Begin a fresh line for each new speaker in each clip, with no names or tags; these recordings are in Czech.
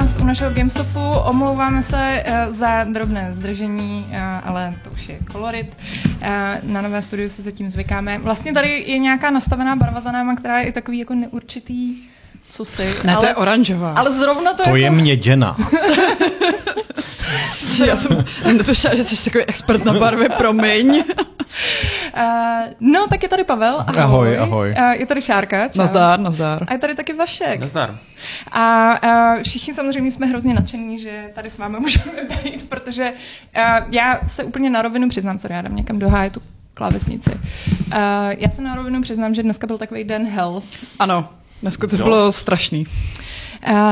vás u našeho Gamestopu. Omlouváme se uh, za drobné zdržení, uh, ale to už je kolorit. Uh, na nové studiu se zatím zvykáme. Vlastně tady je nějaká nastavená barva za náma, která je takový jako neurčitý co si.
Ne,
ale,
to je oranžová.
Ale zrovna to,
To je
jako...
měděna.
Já jsem netušila, že jsi takový expert na barvy, promiň.
Uh, no, tak je tady Pavel. Ahoj.
Ahoj, ahoj.
Uh, je tady Šárka. Čau.
Nazdár, nazdár.
A je tady taky Vašek.
Nazdar.
A uh, všichni samozřejmě jsme hrozně nadšení, že tady s vámi můžeme být, protože uh, já se úplně na rovinu přiznám, sorry, já dám někam do háje tu klávesnici. Uh, já se na rovinu přiznám, že dneska byl takový den hell.
Ano, dneska to bylo strašný.
Uh,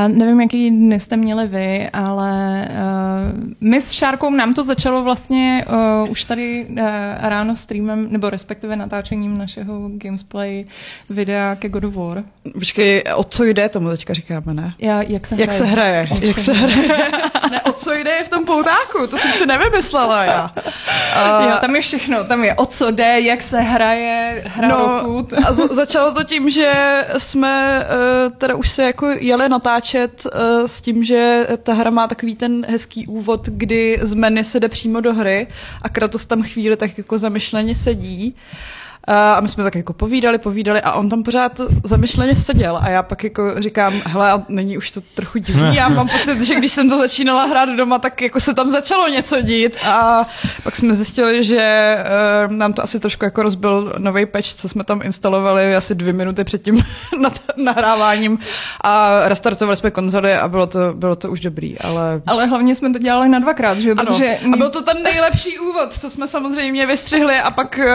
nevím, jaký dny jste měli vy, ale uh, my s Šárkou nám to začalo vlastně uh, už tady uh, ráno streamem, nebo respektive natáčením našeho Gamesplay videa ke God of War.
Počkej, o co jde, tomu teďka říkáme, ne?
Já, jak se
Jak se hraje?
O
Jak se hraje? ne, o co jde v tom poutáku, to jsem si nevymyslela já.
Uh, jo, tam je všechno, tam je o co jde, jak se hraje, hra
No,
roku.
a za- začalo to tím, že jsme uh, teda už se jako jeli natáčet uh, s tím, že ta hra má takový ten hezký úvod, kdy z menu se jde přímo do hry a Kratos tam chvíli tak jako zamyšleně sedí. Uh, a my jsme tak jako povídali, povídali a on tam pořád zamyšleně seděl a já pak jako říkám, hele, a není už to trochu divný, já mám pocit, že když jsem to začínala hrát doma, tak jako se tam začalo něco dít a pak jsme zjistili, že uh, nám to asi trošku jako rozbil nový patch, co jsme tam instalovali asi dvě minuty před tím nahráváním a restartovali jsme konzoli a bylo to, bylo to už dobrý, ale
Ale hlavně jsme to dělali na dvakrát, že?
ano,
Protože
a byl to ten nejlepší úvod, co jsme samozřejmě vystřihli a pak, uh,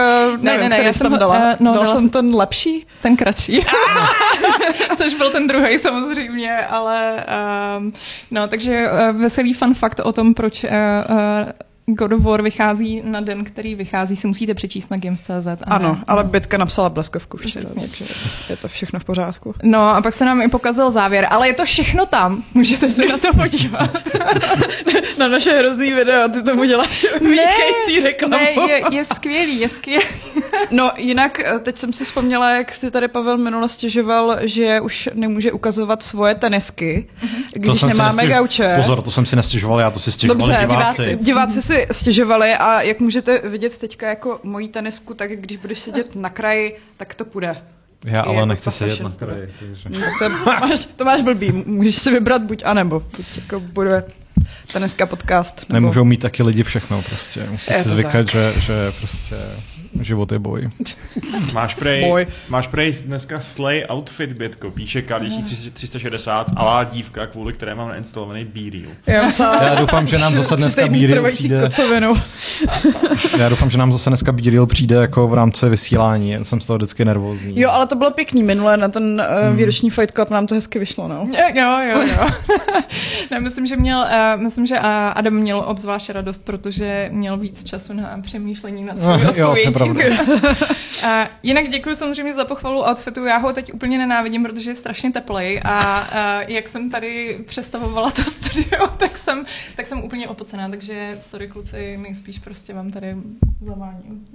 Ne,
nevím,
ne, ne, já
jsem
jsem
tam dala.
eh, no,
dala
dala
jsem
jsem-
ten lepší?
ten kratší. Což byl ten druhý samozřejmě, ale um, no, takže uh, veselý fun fakt o tom, proč uh, uh, God of War vychází na den, který vychází, si musíte přečíst na Games.cz.
Ano,
ne-
ale Bitka napsala bleskovku včera,
Přesně.
takže je to všechno v pořádku.
No a pak se nám i pokazil závěr, ale je to všechno tam, můžete se na to podívat.
Na naše hrozný video, ty tomu děláš vynikající reklamu.
ne je, je skvělý, je skvělý.
No jinak, eh, teď jsem si vzpomněla, jak si tady Pavel minule stěžoval, že už nemůže ukazovat svoje tenisky, když
jsem si
nemáme
nestěž-
gauče.
Pozor, to jsem si nestěžoval, já to si stěžovali
Dobře,
diváci.
diváci. diváci si stěžovali a jak můžete vidět teďka jako mojí tenisku, tak když budeš sedět na kraji, tak to půjde.
Já
Je
ale
jako
nechci sedět na kraji. Takže.
No, to, máš, to máš blbý, můžeš si vybrat buď anebo. Buď jako bude teniska podcast. Nebo...
Nemůžou mít taky lidi všechno prostě. Musí
Je
si zvykat,
tak.
že, že prostě život je boj.
Máš prej,
Boj.
máš prej dneska slay outfit, Bětko. Píše Kalíší 360 alá dívka, kvůli které mám nainstalovaný B-Reel.
Já,
Já doufám, že nám zase dneska
trvající
přijde. Já doufám, že nám zase dneska Bíril přijde jako v rámci vysílání. Já jsem z toho vždycky nervózní.
Jo, ale to bylo pěkný minule, na ten uh, výroční Fight Club nám to hezky vyšlo, no.
Jo, jo, jo. ne, myslím, že měl, uh, myslím, že uh, Adam měl obzvlášť radost, protože měl víc času na přemýšlení nad svou odpovědí.
Pravda.
uh, jinak děkuji samozřejmě za pochvalu outfitu. Já ho teď úplně nenávidím, protože je strašně teplej a uh, jak jsem tady přestavovala to studio, tak jsem, tak jsem úplně opocená, takže sorry kluci, nejspíš prostě vám tady zaváním.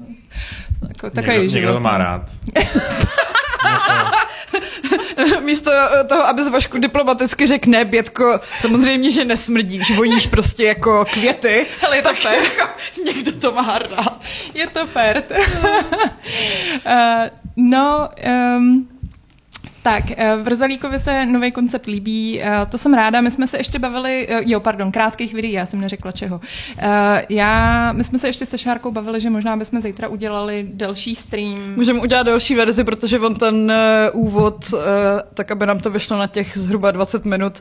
Jako, takový
někdo,
život.
někdo to má rád.
Místo eh, toho, aby z Vašku diplomaticky řekl ne, Bětko, samozřejmě, že nesmrdíš, voníš prostě jako květy,
Ale je to
tak
fér.
jako někdo to má rád.
Je to fér. uh, no, um, tak, uh, Vrzalíkovi se nový koncept líbí, uh, to jsem ráda, my jsme se ještě bavili, uh, jo, pardon, krátkých videí, já jsem neřekla čeho. Já, my jsme se ještě se Šárkou bavili, že možná bychom zítra udělali delší stream.
Můžeme udělat další verzi, protože on ten úvod, tak aby nám to vyšlo na těch zhruba 20 minut,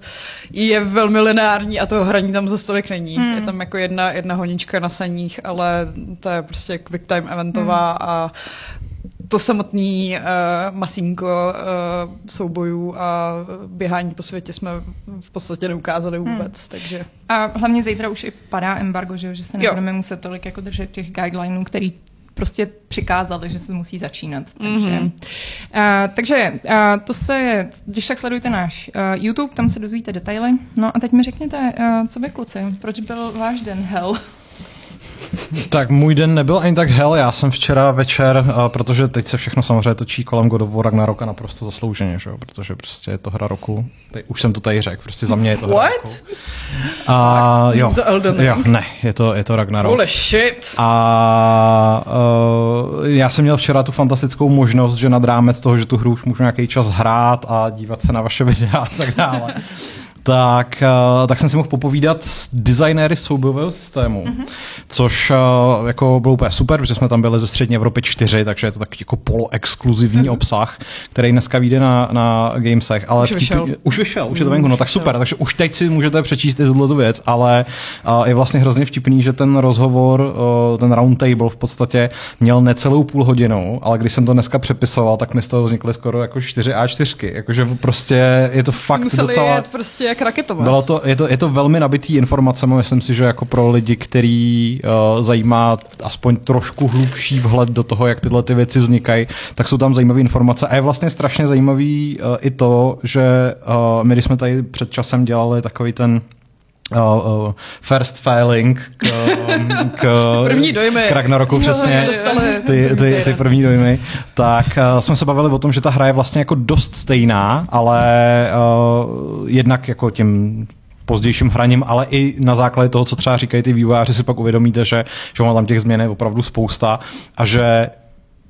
je velmi lineární a toho hraní tam za stolik není. Hmm. Je tam jako jedna, jedna honička na saních, ale to je prostě quick time eventová hmm. a to samotný uh, masínko uh, soubojů a běhání po světě jsme v podstatě neukázali vůbec, hmm. takže...
A hlavně zítra už i padá embargo, že, jo, že se
Jo.
nebudeme muset tolik jako držet těch guidelineů, který prostě přikázali, že se musí začínat. Takže,
Mhm.
mm-hmm. uh, takže uh, to se, když tak sledujte náš uh, YouTube, tam se dozvíte detaily. No a teď mi řekněte, uh, co vy kluci, proč byl váš den hell?
Tak můj den nebyl ani tak hell, já jsem včera večer, uh, protože teď se všechno samozřejmě točí kolem God of War Ragnaroka naprosto zaslouženě, že jo? protože prostě je to hra roku. Teď, už jsem to tady řekl, prostě za mě je to hra
What?
roku. A jo,
To Elden Ring?
jo, ne, je to, je to Ragnarok.
Holy shit.
A uh, já jsem měl včera tu fantastickou možnost, že nad rámec toho, že tu hru už můžu nějaký čas hrát a dívat se na vaše videa a tak dále, tak, uh, tak jsem si mohl popovídat s designéry soubojového systému, mm-hmm. což uh, jako bylo úplně super, protože jsme tam byli ze střední Evropy 4, takže je to takový jako poloexkluzivní mm-hmm. obsah, který dneska vyjde na, na Gamesech. Ale
Už
vtipný-
vyšel.
Už vyšel, už je to venku, no tak super, takže už teď si můžete přečíst i tuhle tu věc, ale uh, je vlastně hrozně vtipný, že ten rozhovor, ten roundtable v podstatě měl necelou půl hodinu, ale když jsem to dneska přepisoval, tak mi z toho vznikly skoro jako 4 A4, jakože prostě je to fakt
Museli
docela...
jet prostě jak raketovat.
Bylo to, je, to, je to velmi nabitý informacemi, myslím si, že jako pro lidi, který uh, zajímá aspoň trošku hlubší vhled do toho, jak tyhle ty věci vznikají, tak jsou tam zajímavé informace. A je vlastně strašně zajímavý uh, i to, že uh, my, když jsme tady před časem dělali takový ten Uh, uh, first filing k, k,
První dojmy.
k Ragnaroku
Jo,
přesně, ty, ty, ty první dojmy, tak uh, jsme se bavili o tom, že ta hra je vlastně jako dost stejná, ale uh, jednak jako tím pozdějším hraním, ale i na základě toho, co třeba říkají ty vývojáři, si pak uvědomíte, že, že má tam těch změn je opravdu spousta a že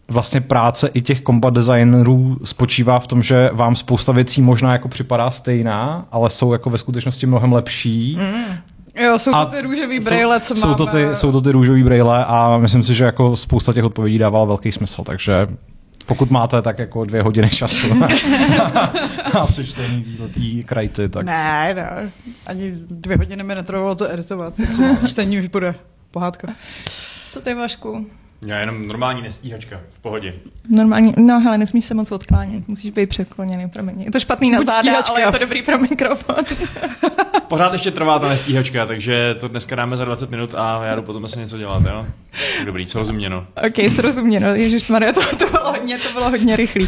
vlastně práce i těch combat designerů spočívá v tom, že vám spousta věcí možná jako připadá stejná, ale jsou jako ve skutečnosti mnohem lepší. Mm.
Jo, jsou
A
to ty růžový brejle, co
jsou
máme.
to ty, jsou to ty růžový brejle a myslím si, že jako spousta těch odpovědí dávalo velký smysl, takže pokud máte tak jako dvě hodiny času na, na přečtení této krajty, tak
Ne, ne. Ani dvě hodiny mi netrvalo to editovat. takže Čtení už bude pohádka.
Co ty, Vašku?
Já jenom normální nestíhačka, v pohodě.
Normální, no hele, nesmíš se moc odklánět, musíš být překloněný, promiň. Je to špatný na
Buď
záda, ale je to dobrý pro mikrofon.
Pořád ještě trvá ta nestíhačka, takže to dneska dáme za 20 minut a já jdu potom asi něco dělat, jo? Dobrý, co rozuměno.
OK, srozuměno. Ježíš Maria, to, to, bylo hodně, to bylo hodně rychlý.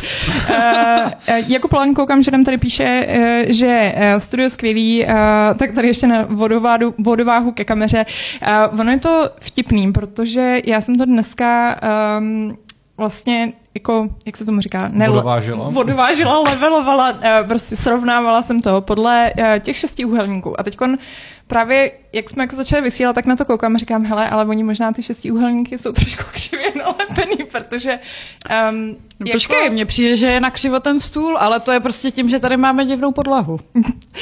Uh, jako plán koukám, že nám tady píše, uh, že uh, studio skvělý, uh, tak tady ještě na vodováhu, vodováhu ke kameře. Uh, ono je to vtipný, protože já jsem to dneska um, vlastně jako, jak se tomu říká? Ne,
Vodovážila?
Vodovážila, levelovala, eh, prostě srovnávala jsem to podle eh, těch šesti úhelníků. A teď právě, jak jsme jako začali vysílat, tak na to koukám a říkám, hele, ale oni možná ty šesti úhelníky jsou trošku křivě nalepený, protože um,
No jako... Počkej, mně přijde, že je nakřivo ten stůl, ale to je prostě tím, že tady máme divnou podlahu.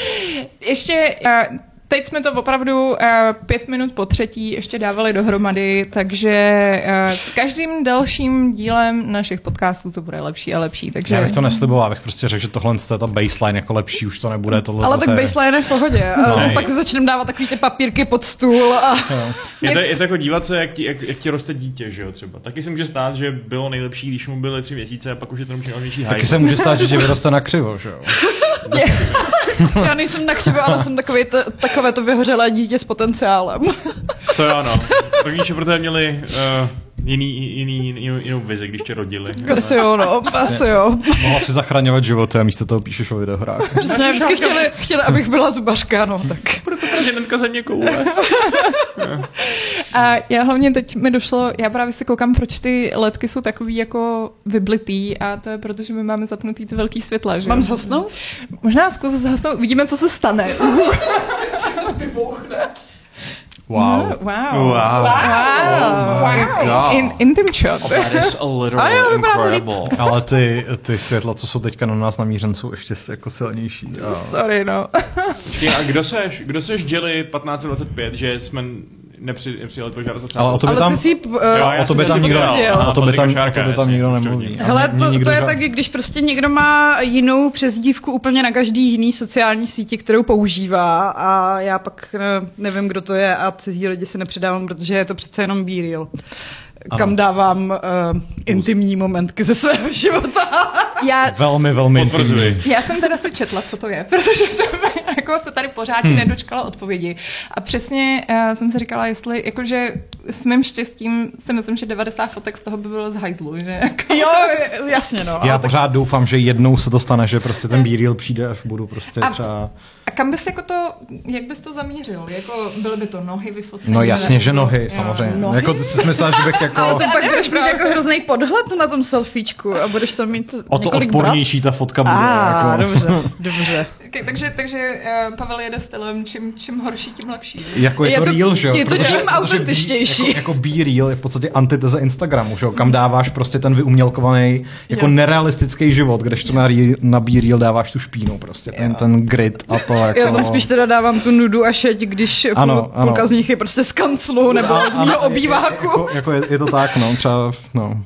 ještě uh, Teď jsme to opravdu uh, pět minut po třetí ještě dávali dohromady, takže uh, s každým dalším dílem našich podcastů to bude lepší a lepší. Takže...
já bych to nesliboval, abych prostě řekl, že tohle je ta baseline jako lepší, už to nebude. Tohle
Ale
zase-
tak baseline je v pohodě.
No.
No. Pak začneme dávat takový ty papírky pod stůl a...
Je to, je to jako dívat se, jak ti, jak, jak ti roste dítě, že jo, třeba. Taky se může stát, že bylo nejlepší, když mu byly tři měsíce a pak už je to nejlepší
Taky se může stát, že tě vyroste na křivo, že jo?
Já nejsem na křivo, ale jsem takový to, takové to vyhořelé dítě s potenciálem.
To jo, no. Rodiče proto měli uh, jiný, jiný, jinou, jinou vizi, když tě rodili.
Asi jo, no, asi jo.
Mohla si zachraňovat životy a místo toho píšeš o videohrách.
Přesně, vždycky chtěli, chtěli, abych byla zubařka, no, tak.
Proto prezidentka země koule.
A já hlavně teď mi došlo, já právě si koukám, proč ty ledky jsou takový jako vyblitý a to je proto, že my máme zapnutý ty velký světla, že?
Mám zhasnout?
Možná zkus zhasnout, uvidíme, co se stane.
Wow.
Wow.
Wow.
Wow. wow.
God.
In, intim shot.
That is a
A
literal
jo,
incredible.
Ale ty, ty světla, co jsou teďka na nás namířen, jsou ještě jako silnější. A...
Sorry, no.
A kdo seš, kdo seš Jelly 1525, že jsme nepři, nepřijali tvou žádost o
Ale o to by
Ale
tam,
ty si... Uh,
Jo,
o to by tam nikdo, o to by tam, o to by tam nikdo nemluví.
Hele, to,
nikdo
to je tak, když prostě někdo má jinou přezdívku úplně na každý jiný sociální síti, kterou používá a já pak eh, nevím, kdo to je a cizí lidi si nepředávám, protože je to přece jenom B-Real. kam dávám uh, intimní momentky ze svého života.
Já,
Velmi, velmi intimní.
já jsem teda si četla, co to je, protože jsem jako se tady pořád hmm. nedočkala odpovědi. A přesně uh, jsem si říkala, jestli, jakože s mým štěstím si myslím, že 90 fotek z toho by bylo z hajzlu, že? Jako,
Jo, jasně no.
Já
tak
pořád doufám, že jednou se to stane, že prostě ten B-reel přijde, až budu prostě
A-
třeba...
A kam bys jako to, jak bys to zamířil? Jako byly by to nohy vyfocené?
No jasně, že nohy,
Jo.
samozřejmě.
Nohy?
Jako ty jsi myslela, že bych jako...
Ale to pak budeš mít jako hrozný podhled na tom selfiečku a budeš tam mít
O to
několik
odpornější ta fotka bude.
A,
jako.
dobře, dobře.
Okay, takže, takže uh, Pavel jede stylem, čím, čím horší, tím lepší.
Jako je,
Je
to,
to-
real, že jo?
je to
Protože-
tím
protože
autentičtější.
Jako, jako be real je v podstatě antiteze Instagramu, že jo? Kam dáváš prostě ten vyumělkovaný, jako
Jo.
nerealistický život, kdežto na, re, na be real dáváš tu špínu prostě, ten,
Jo.
ten grid a to jako...
Já tam spíš teda dávám tu nudu a šeť, když
Ano,
ano,
ano.
půlka z nich je prostě z kanclu nebo z mého obýváku.
Jako, jako je, je, to tak, no, třeba, no.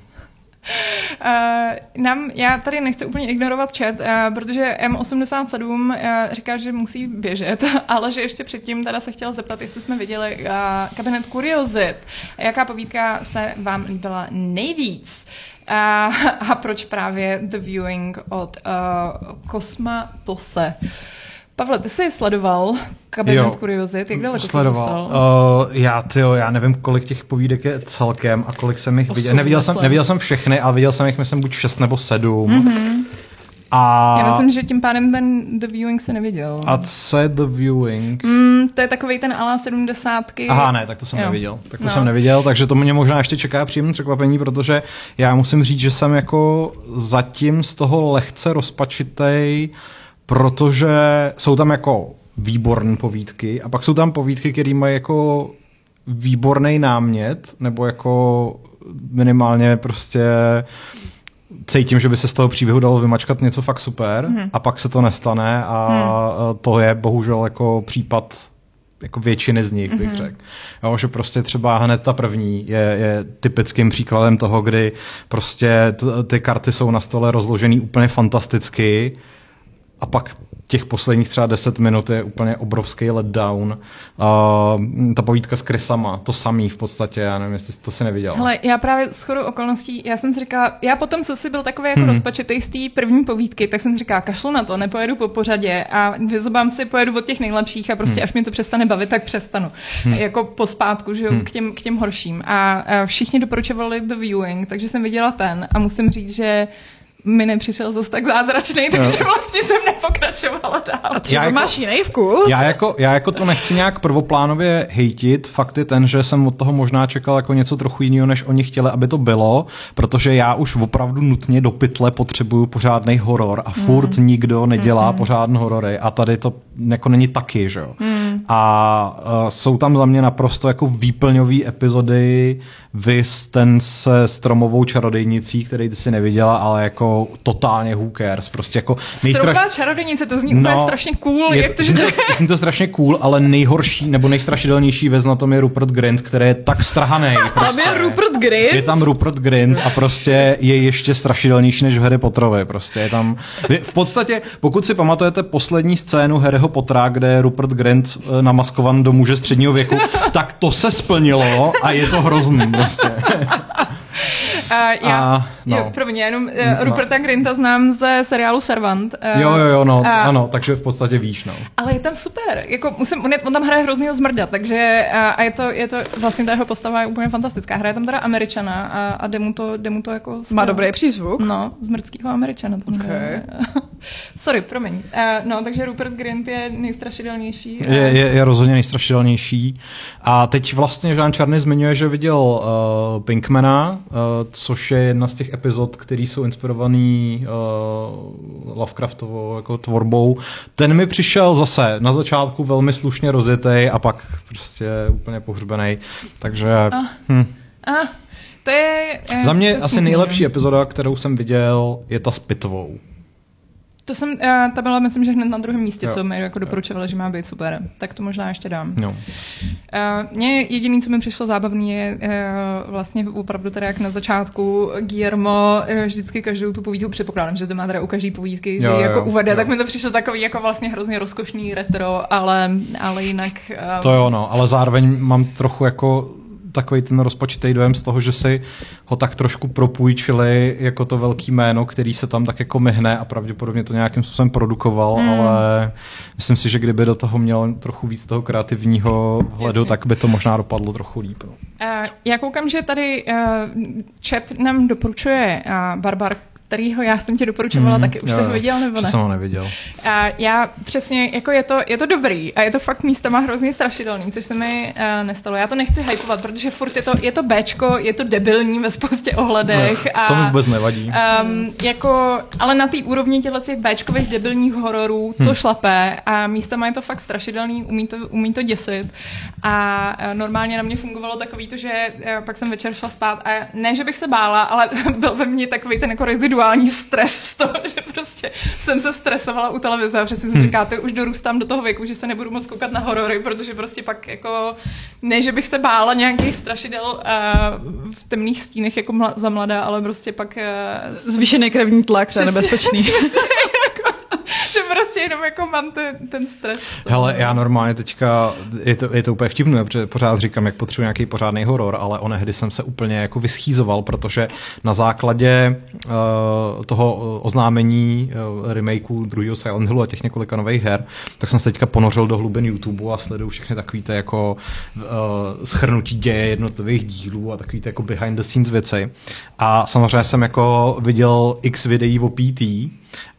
Uh, nám, já tady nechci úplně ignorovat chat, uh, protože M87 uh, říká, že musí běžet, ale že ještě předtím teda se chtěla zeptat, jestli jsme viděli uh, kabinet Kuriozit. Jaká povídka se vám líbila nejvíc? Uh, a proč právě The Viewing od uh, Kosma Tose? Pavle, ty jsi sledoval kabinet
Jo.
Kuriozit, jak daleko jsi
Sledoval.
zůstal?
Uh, já, tyjo, já nevím, kolik těch povídek je celkem a kolik jsem jich
Osm,
viděl. Neviděl jsem, neviděl jsem všechny, ale viděl jsem jich, myslím, buď šest nebo sedm. Mm-hmm. A,
Já myslím, že tím pádem ten The Viewing se neviděl.
a co je The Viewing?
Mm, to je takový ten ala 70.
Aha, ne, tak to jsem
Jo.
neviděl. Tak to
No.
jsem neviděl, takže to mě možná ještě čeká příjemné překvapení, protože já musím říct, že jsem jako zatím z toho lehce rozpačitej, protože jsou tam jako výborné povídky a pak jsou tam povídky, které mají jako výborný námět, nebo jako minimálně prostě cítím, že by se z toho příběhu dalo vymačkat něco fakt super hmm. a pak se to nestane a hmm. to je bohužel jako případ jako většiny z nich, bych řekl. Jo, že prostě třeba hned ta první je, je typickým příkladem toho, kdy prostě t- ty karty jsou na stole rozložený úplně fantasticky a pak těch posledních třeba 10 minut je úplně obrovský letdown. Uh, ta povídka s Krysama, to samý v podstatě, já nevím, jestli to si neviděl.
Hele, já právě s chodou okolností, já jsem si říkala, já potom, co si byl takový jako
Hmm.
hmm. rozpačitý z té první povídky, tak jsem si říkala, kašlu na to, nepojedu po pořadě a vyzobám si, pojedu od těch nejlepších a prostě
Hmm.
až mi to přestane bavit, tak přestanu. Jako pospátku, že jo,
Hmm.
k, těm, k těm horším. A, a všichni doporučovali The Viewing, takže jsem viděla ten a musím říct, že mi nepřišel zase tak zázračný, takže vlastně jsem nepokračovala dál.
A třeba
Já jako-
máš jiný vkus?
Já jako, já jako to nechci nějak prvoplánově hejtit, fakt je ten, že jsem od toho možná čekal jako něco trochu jiného, než oni chtěli, aby to bylo, protože já už opravdu nutně do pytle potřebuju pořádný horor a furt
Hmm.
nikdo nedělá pořádný horory a tady to jako není taky, že jo.
Hmm.
A uh, jsou tam za mě naprosto jako výplňové epizody, vys ten se stromovou čarodejnicí, který ty si neviděla, ale jako totálně who cares, prostě jako
Stromová čarodějnice, to zní úplně strašně cool,
je,
jak to,
zní
že...
to, zní to strašně cool, ale nejhorší nebo nejstrašidelnější věc na tom je Rupert Grint, který je tak strahaný.
Tam
Prostě.
je Rupert Grint.
Je tam Rupert Grint a prostě je ještě strašidelnější než v Harry Potterovi. Prostě je tam... V podstatě, pokud si pamatujete poslední scénu Harryho Pottera, kde je Rupert Grint eh, namaskovan do muže středního věku, tak to se splnilo a je to hrozný. Prostě.
Uh, já,
A, no.
jo, pro mě jenom uh,
No.
Ruperta Grinta znám ze seriálu Servant. Uh,
Jo, jo, jo, no,
a-
ano, takže v podstatě víš, no.
Ale je tam super, jako musím, on, je, on tam hraje hroznýho zmrda, takže a, a je, to, je to, vlastně ta jeho postava je úplně fantastická. Hraje tam teda Američana a, a jde mu to, jde mu to jako...
Má
skvěle.
dobrý přízvuk.
No, zmrdského Američana tam
Ok.
hraje. Sorry, promiň. Uh, no, takže Rupert Grint je nejstrašidelnější. a-
Je, je, je rozhodně nejstrašidelnější. A teď vlastně Jean Čarny zmiňuje, že viděl uh, Pinkmana, uh, což je jedna z těch epizod, které jsou inspirovaný uh, Lovecraftovou jako tvorbou. Ten mi přišel zase na začátku velmi slušně rozjetý a pak prostě úplně pohřbený. Takže hm.
Ah, to je... eh,
za mě
to je
asi nejlepší epizoda, kterou jsem viděl, je ta s pitvou.
To jsem, uh, ta byla, myslím, že hned na druhém místě,
Jo.
co mi jako doporučovali, že má být super. Tak to možná ještě dám.
No.
Uh, mně jediný, co mi přišlo zábavný, je uh, vlastně opravdu teda jak na začátku Guillermo uh, vždycky každou tu povídku předpokládám, že to má teda u každý povídky, že
Jo,
ji
jo,
jako uvede,
jo.
tak mi to přišlo takový jako vlastně hrozně rozkošný retro, ale, ale jinak... Uh,
To jo, no, ale zároveň mám trochu jako takový ten rozpačitý dojem z toho, že si ho tak trošku propůjčili jako to velký jméno, který se tam tak jako myhne a pravděpodobně to nějakým způsobem produkoval, mm. ale myslím si, že kdyby do toho měl trochu víc toho kreativního hledu, tak by to možná dopadlo trochu líp. No.
Uh, já koukám, že tady uh, chat nám doporučuje uh, Barbar, kterýho já jsem ti doporučovala, mm, taky už
jo,
jsem ho viděl nebo ne?
jsem ho neviděl.
A já přesně, jako je to, je to dobrý a je to fakt místama hrozně strašidelný, což se mi uh, nestalo. Já to nechci hypovat, protože furt je to, je to Bčko, je to debilní ve spoustě ohledech. a,
To mi vůbec nevadí.
Um, jako, ale na té úrovni těchto těch Bčkových debilních hororů to
Hmm.
šlape a místama je to fakt strašidelný, umí to, umí to děsit. A eh, normálně na mě fungovalo takový to, že eh, pak jsem večer šla spát a ne, že bych se bála, ale byl ve mně takový ten jako reziduální stres z toho, že prostě jsem se stresovala u televize a přesně jsem
Hmm.
říká, to už dorůstám do toho věku, že se nebudu moc koukat na horory, protože prostě pak jako, ne, že bych se bála nějakých strašidel uh, v temných stínech jako mla, za mladá, ale prostě pak uh,
Zvýšený krevní tlak, to je nebezpečný.
Přesně, prostě jenom jako mám ten, ten stres.
Hele, já normálně teďka, je to, je to úplně vtipné, protože pořád říkám, jak potřebuji nějaký pořádný horor, ale onehdy jsem se úplně jako vyschýzoval, protože na základě uh, toho oznámení uh, remakeu druhého Silent Hillu a těch několika nových her, tak jsem se teďka ponořil do hlubin YouTube a sleduju všechny takový ty jako uh, schrnutí děje jednotlivých dílů a takový ty jako behind the scenes věci. A samozřejmě jsem jako viděl x videí o PT,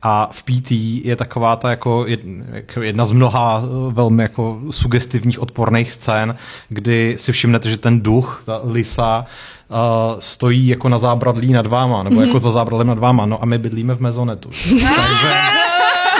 a v PT je taková ta jako jako jedna z mnoha eh, velmi jako sugestivních odporných scén, kdy si všimnete, že ten duch, ta Lisa, uh, stojí jako na zábradlí nad váma, nebo jako za zábradlím nad váma, no a my bydlíme v mezonetu. takže,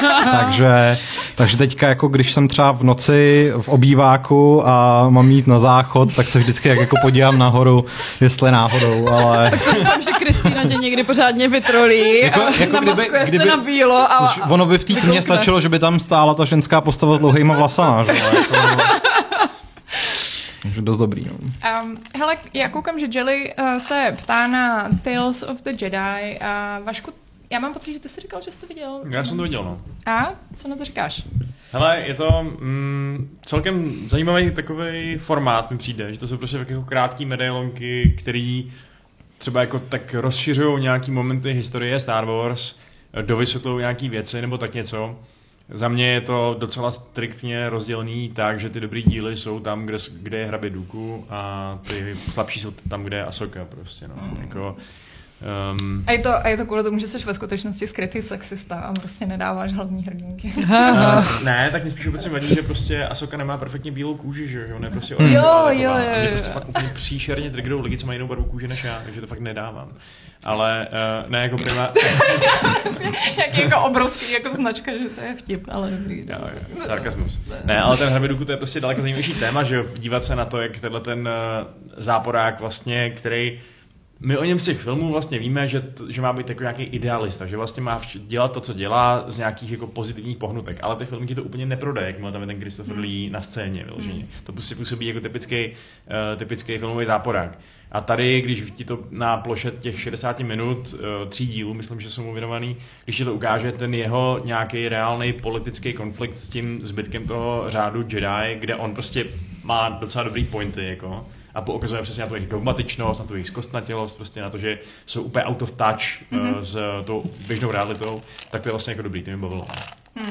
takže, takže teďka jako když jsem třeba v noci v obýváku a mám jít na záchod, tak se vždycky jak jako podívám nahoru, jestli náhodou, ale...
Doufám, že Kristýna tě někdy pořádně vytrolí
Jako-
a
jako
namaskuje
kdyby- kdyby-
na bílo a,
ono by v té tmě stačilo, že by tam stála ta ženská postava s dlouhýma vlasama, že? Jako, takže dost dobrý. No.
Um, hele, já koukám, že Jelly uh, se ptá na Tales of the Jedi a Vašku, já mám pocit, že ty jsi říkal, že jsi to viděl.
Já jsem to viděl, no.
A co na to říkáš?
Hele, je to mm, celkem zajímavý takový formát mi přijde, že to jsou prostě tak jako krátké medailonky, který třeba jako tak rozšiřují nějaký momenty historie Star Wars, dovysvětlují nějaký věci nebo tak něco. Za mě je to docela striktně rozdělený tak, že ty dobrý díly jsou tam, kde, kde je hrabě Dooku a ty slabší jsou tam, kde je Asoka prostě, no. Jako, um,
A je, to, a je to kvůli tomu, že jsi ve skutečnosti skrytý sexista a prostě nedáváš hlavní hrdinky.
Uh, ne, tak mi spíš obecně vadí, že prostě Asoka nemá perfektně bílou kůži, že jo, ona je prostě
Jo, jo,
taková.
jo,
mě
jo.
prostě fakt úplně příšerně triggerou lidi, co mají jinou barvu kůže než já, takže to fakt nedávám. Ale uh, ne jako prima...
Jak jako obrovský jako značka, že to je vtip, ale dobrý.
Jo, jo, sarkasmus. Ne, ale ten Hraběduku to je prostě daleko zajímavější téma, že jo, dívat se na to, jak tenhle ten uh, záporák vlastně, který my o něm z těch filmů vlastně víme, že, t- že má být jako nějaký idealista, že vlastně má dělat to, co dělá z nějakých jako pozitivních pohnutek, ale ty filmy ti to úplně neprodaje, jakmile tam je ten Christopher Lee na scéně vyloženě. To prostě působí jako typický, uh, typický filmový záporák. A tady, když ti to na ploše těch 60 minut, uh, tří dílů, myslím, že jsou mu věnovaný, když ti to ukáže ten jeho nějaký reálný politický konflikt s tím zbytkem toho řádu Jedi, kde on prostě má docela dobrý pointy, jako, a poukazuje přesně na tu jejich dogmatičnost, na tu jejich zkostnatělost, prostě na to, že jsou úplně out of touch mm-hmm. uh, s tou běžnou realitou, tak to je vlastně jako dobrý, to mě bavilo.
Uh,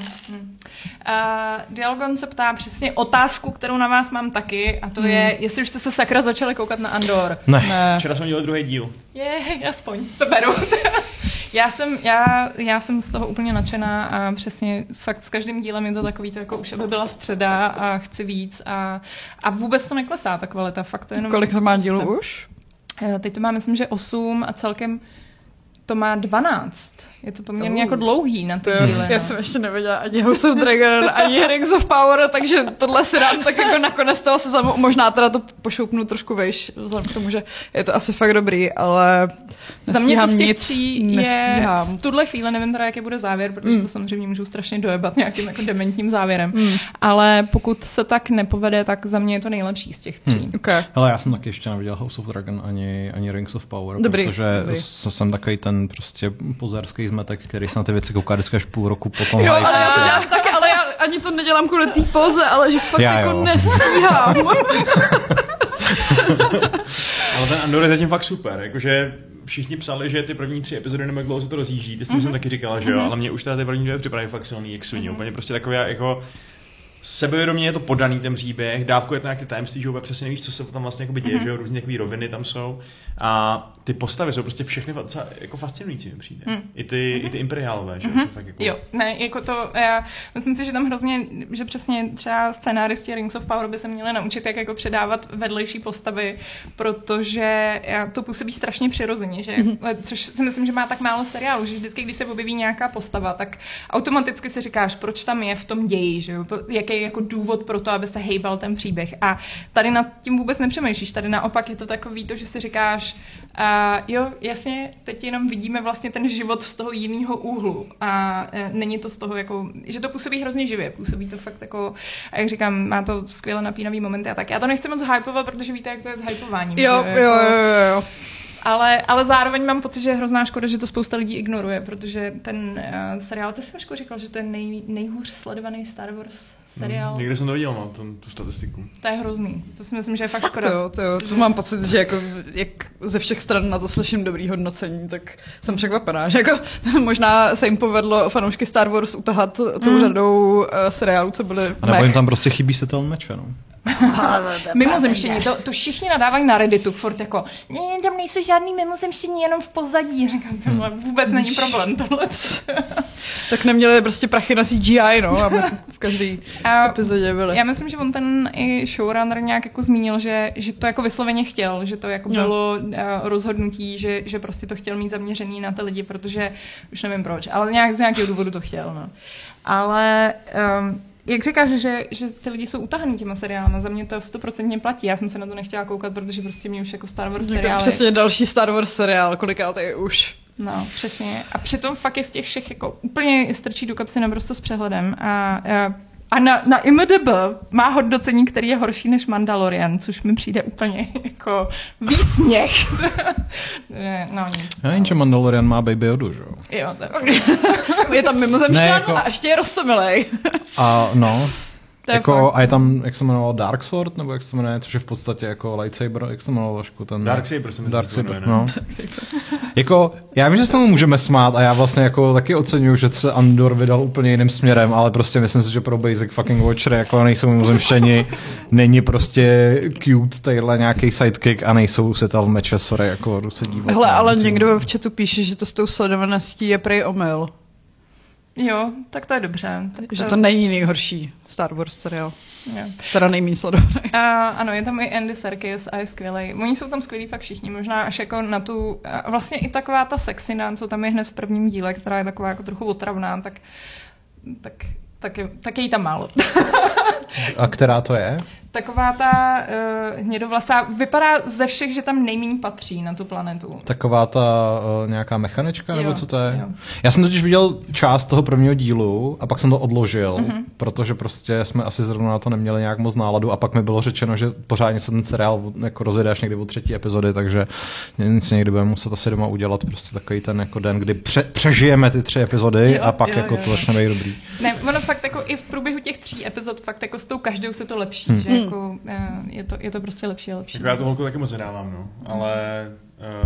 Dialgon se ptá přesně otázku, kterou na vás mám taky, a to je, jestli už jste se sakra začali koukat na Andor.
Ne.
Ne.
Včera jsme měli druhý díl.
Je, aspoň, to beru. já, jsem, já, já jsem z toho úplně nadšená a přesně fakt s každým dílem je to takový, to jako už aby byla středa a chci víc a, a vůbec to neklesá ta kvalita, fakt to jenom...
Kolik to má dílů už?
Eh, Teď to má, myslím, že 8 a celkem to má 12. Je to poměrně
Uh.
jako dlouhý na ty
To jo,
díly.
já
no.
jsem ještě neviděla ani House of Dragon, ani Rings of Power, takže tohle si dám tak jako nakonec toho se zam... možná teda to pošoupnu trošku vejš, vzhledem k tomu, že je to asi fakt dobrý, ale
Za mě to z těch
nic,
tří je v tuhle chvíli, nevím teda, jaký bude závěr, protože
Mm.
to samozřejmě můžu strašně dojebat nějakým jako dementním závěrem, ale pokud se tak nepovede, tak za mě je to nejlepší z těch tří.
Okay.
Hele, já jsem taky ještě neviděl House of Dragon ani, ani Rings of Power,
Dobrý,
protože
dobrý.
jsem takový ten prostě pozerský zmetek, který se na ty věci kouká vždycky až půl roku potom.
Jo, ale já to dělám taky, ale já ani to nedělám kvůli té poze, ale že fakt
Já
jako
jo.
nestíhám.
Ale ten Andor je zatím fakt super, jakože všichni psali, že ty první tři epizody nebo jak dlouho se to rozjíždí, ty jsi mm-hmm. jsem taky říkala, že jo, mm-hmm. ale mě už teda ty první dvě připadají fakt silný, jak svině, mm-hmm. úplně prostě takové jako sebevědomě je to podaný ten příběh, dávkuje to nějaké tajemství, že vůbec přesně nevíš, co se tam vlastně děje, mm-hmm. že jo, různé takové roviny tam jsou. A ty postavy jsou prostě všechny docela jako fascinující mi přijde. Mm. I, ty, mm-hmm. I ty imperiálové, že mm-hmm. fakt jako...
Jo, ne, jako to, já myslím si, že tam hrozně, že přesně třeba scénáristi Rings of Power by se měli naučit, jak jako předávat vedlejší postavy, protože to působí strašně přirozeně, že, mm-hmm. což si myslím, že má tak málo seriálu, že vždycky, když se objeví nějaká postava, tak automaticky si říkáš, proč tam je v tom ději, že jo, jaký je jako důvod pro to, aby se hejbal ten příběh. A tady nad tím vůbec nepřemýšlíš, tady naopak je to takový to, že si říkáš, a jo, jasně, teď jenom vidíme vlastně ten život z toho jiného úhlu a e, není to z toho jako, že to působí hrozně živě, působí to fakt jako, a jak říkám, má to skvěle napínavý momenty a tak. Já to nechci moc hypovat, protože víte, jak to je s hypováním.
Jo,
že,
jo,
jako,
jo, jo, jo.
Ale, ale zároveň mám pocit, že je hrozná škoda, že to spousta lidí ignoruje, protože ten uh, seriál, ty jsi Vašku říkal, že to je nej, nejhůř sledovaný Star Wars seriál.
Hmm, někde jsem to viděl, no, ten, tu statistiku.
To je hrozný. To si myslím, že je fakt škoda.
To, jo, to, jo. to mám pocit, že jako, jak ze všech stran na to slyším dobrý hodnocení, tak jsem překvapená, že jako, možná se jim povedlo fanoušky Star Wars utahat tou mm. řadou uh, seriálů, co byly
A nebo jim tam prostě chybí se meče, no.
Mimozemštění, to, to všichni nadávají na Redditu, furt jako, ne, tam nejsou žádný mimozemštění, jenom v pozadí. Říkám, tohle vůbec není problém, tohle.
tak neměli prostě prachy na CGI, no, aby v každé epizodě byly.
Já myslím, že on ten i showrunner nějak jako zmínil, že, že to jako vysloveně chtěl, že to jako no. bylo uh, rozhodnutí, že, že prostě to chtěl mít zaměřený na ty lidi, protože už nevím proč, ale nějak z nějakého důvodu to chtěl, no. Ale um, jak říkáš, že, že ty lidi jsou utahaný těma seriálama, za mě to stoprocentně platí. Já jsem se na to nechtěla koukat, protože prostě mě už jako Star Wars seriály.
Přesně další Star Wars seriál, koliká to je už.
No, přesně. A přitom fakt je z těch všech jako úplně strčí do kapsy naprosto s přehledem. A, a a na, na IMDb má hodnocení, který je horší než Mandalorian, což mi přijde úplně jako výsměch. no nic.
Já že Mandalorian má Baby Yodu, že jo?
Jo,
to je tam mimozemšťan jako... a ještě je roztomilej.
a no, to jako, a je tam, jak se jmenoval Dark Sword, nebo jak se jmenuje, což je v podstatě jako lightsaber, jak se jmenoval Vašku, ten...
Dark Saber se
Dark Saber, no. jako, já vím, že se tomu můžeme smát a já vlastně jako taky oceňuju, že se Andor vydal úplně jiným směrem, ale prostě myslím si, že pro Basic fucking Watcher jako nejsou mimozemštěni, není prostě cute tadyhle nějaký sidekick a nejsou tal meče, sorry, jako jdu se dívat.
Hele, ale někdo v chatu píše, že to s tou sledovaností je prej omyl.
Jo, tak to je dobře. Tak
to... Že to není nejhorší Star Wars seriál. Jo. Teda nejméně sledovaný.
Uh, ano, je tam i Andy Serkis a je skvělý. Oni jsou tam skvělí fakt všichni, možná až jako na tu, vlastně i taková ta sexina, co tam je hned v prvním díle, která je taková jako trochu otravná, tak, tak, tak, je, tak je jí tam málo.
a která to je?
Taková ta uh, hnědovlasá, vypadá ze všech, že tam nejméně patří na tu planetu.
Taková ta uh, nějaká mechanička, jo, nebo co to je? Jo. Já jsem totiž viděl část toho prvního dílu a pak jsem to odložil, mm-hmm. protože prostě jsme asi zrovna na to neměli nějak moc náladu a pak mi bylo řečeno, že pořádně se ten seriál jako rozjede až někdy o třetí epizody, takže nic někdy budeme muset asi doma udělat prostě takový ten jako den, kdy pře- přežijeme ty tři epizody jo, a pak jo, jako jo. to začne být dobrý.
Ne, ono fakt jako i v průběhu těch tří epizod fakt jako s tou každou se to lepší, hmm. že Hmm. jako eh, je to, je to prostě lepší a lepší.
Jako já tu holku taky moc nedávám, no, ale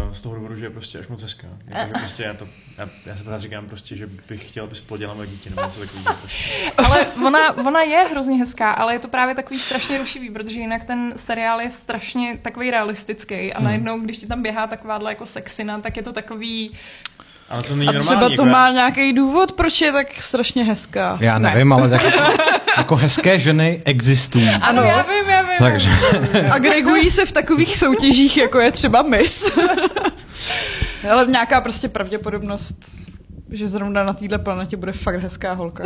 uh, z toho důvodu, že je prostě až moc hezká. Jako, že prostě já, to, já, já se pořád říkám prostě, že bych chtěl, aby splodila moje dítě nebo něco takového. Prostě.
ale ona, ona je hrozně hezká, ale je to právě takový strašně rušivý, protože jinak ten seriál je strašně takový realistický a hmm. najednou, když ti tam běhá takováhle jako sexina, tak je to takový
ale to není
a
normální,
třeba to má nějaký důvod, proč je tak strašně hezká.
Já nevím, ne. ale tak jako, jako hezké ženy existují.
Ano, já vím, já vím.
Takže.
Agregují se v takových soutěžích, jako je třeba Miss. ale nějaká prostě pravděpodobnost, že zrovna na této planetě bude fakt hezká holka.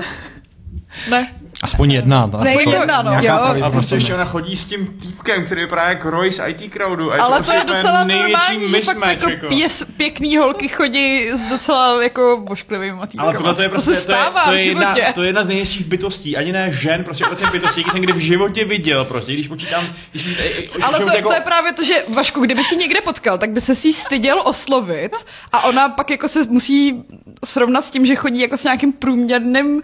Ne.
Aspoň jedna. To
ne, aspoň jedna, no. Jo.
A prostě ještě ona chodí s tím týpkem, který je právě jako Roy z IT crowdu.
A Ale to je docela normální, že fakt jako, jako. Pěs, pěkný holky chodí s docela jako bošklivými týpkama.
Ale tohle to je prostě,
to se stává
to je,
to je, jedna,
to je jedna z nejhezčích bytostí, ani ne žen, prostě obecně bytostí, které jsem kdy v životě viděl, prostě, když počítám. Když,
Ale to, jako... to, je právě to, že Vašku, kdyby si někde potkal, tak by se si styděl oslovit a ona pak jako se musí srovnat s tím, že chodí jako s nějakým průměrným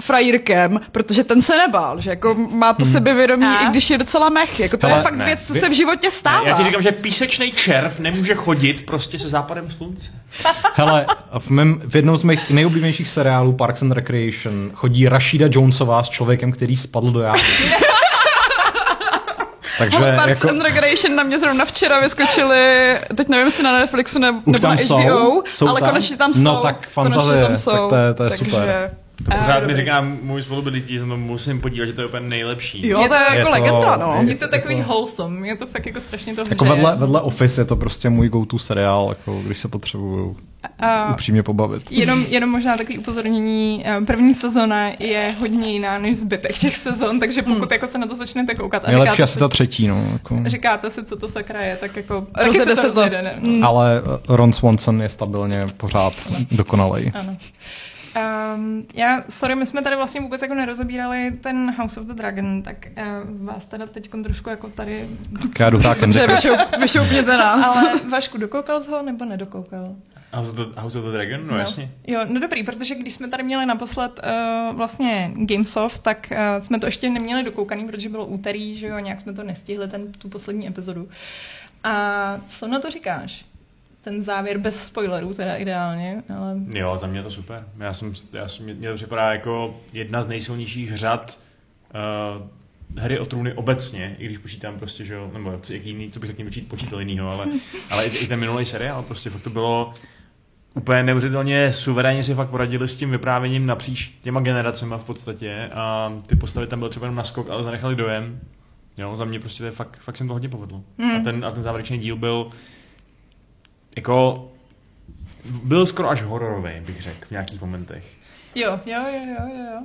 frajírkem, protože ten se nebál, že jako má to sebevědomí,
A?
i když je docela mech. Jako to
Hele,
je fakt
ne.
věc, co
Vy-
se v životě stává.
Já ti říkám, že písečný červ nemůže chodit prostě se západem slunce.
Hele, v, mém, v jednom z mých nejoblíbenějších seriálů Parks and Recreation chodí Rashida Jonesová s člověkem, který spadl do jámy. Takže
Hele, Parks
jako,
and Recreation na mě zrovna včera vyskočili, teď nevím, jestli na Netflixu ne, nebo
tam
na
jsou?
HBO,
Jsou
ale
tam?
konečně tam jsou.
No tak fantazie,
tam jsou,
tak to je- to je
takže...
super.
To
Eh,
pořád mi
dobrý.
říká můj spolubydlící, že se to musím podívat, že to je úplně nejlepší.
Jo, to je
Je
jako
to-
legenda, no.
Je to takový wholesome, je to fakt jako strašně to
jako vedle, vedle Office je to prostě můj go-to seriál, jako když se potřebuju
A
upřímně pobavit.
jenom, jenom možná takový upozornění, eh, první sezona je hodně jiná než zbytek těch sezon, takže pokud jako se na to začnete koukat a
Nejlepší
říkáte
asi
si,
ta třetí, no. Jako.
říkáte si, co to sakra je, tak jako taky
Rozjede
se
se
to
to.
rozjede, ne?
Mm.
Ale uh, Ron Swanson je stabilně pořád dokonalej.
Ano. Um, já, sorry, my jsme tady vlastně vůbec jako nerozebírali ten House of the Dragon, tak uh, vás teda teď trošku jako tady...
Tak já
vyšoup, vyšoupněte nás.
Ale Vašku, dokoukal jsi ho nebo nedokoukal?
House of the, House of the Dragon? No, jasně.
Jo, no dobrý, protože když jsme tady měli naposled uh, vlastně Gamesoft, tak uh, jsme to ještě neměli dokoukaný, protože bylo úterý, že jo, nějak jsme to nestihli, ten, tu poslední epizodu. A co na to říkáš? Ten závěr bez spoilerů teda ideálně, ale...
Jo, za mě to super. Já jsem, já jsem, mě to připadá jako jedna z nejsilnějších řad uh, hry o trůny obecně, i když počítám prostě, že jo, nebo co, jaký jiný, co bych taky počít, počítal jinýho, ale, ale i, i, ten minulý seriál, prostě fakt to bylo úplně neuvěřitelně suverénně si fakt poradili s tím vyprávěním napříč těma generacemi v podstatě a ty postavy tam byly třeba jenom na skok, ale zanechali dojem. Jo, za mě prostě to je fakt, fakt jsem to hodně povedlo.
Hmm.
A, ten, a ten závěrečný díl byl jako byl skoro až hororový, bych řekl, v nějakých momentech.
Jo, jo, jo, jo, jo.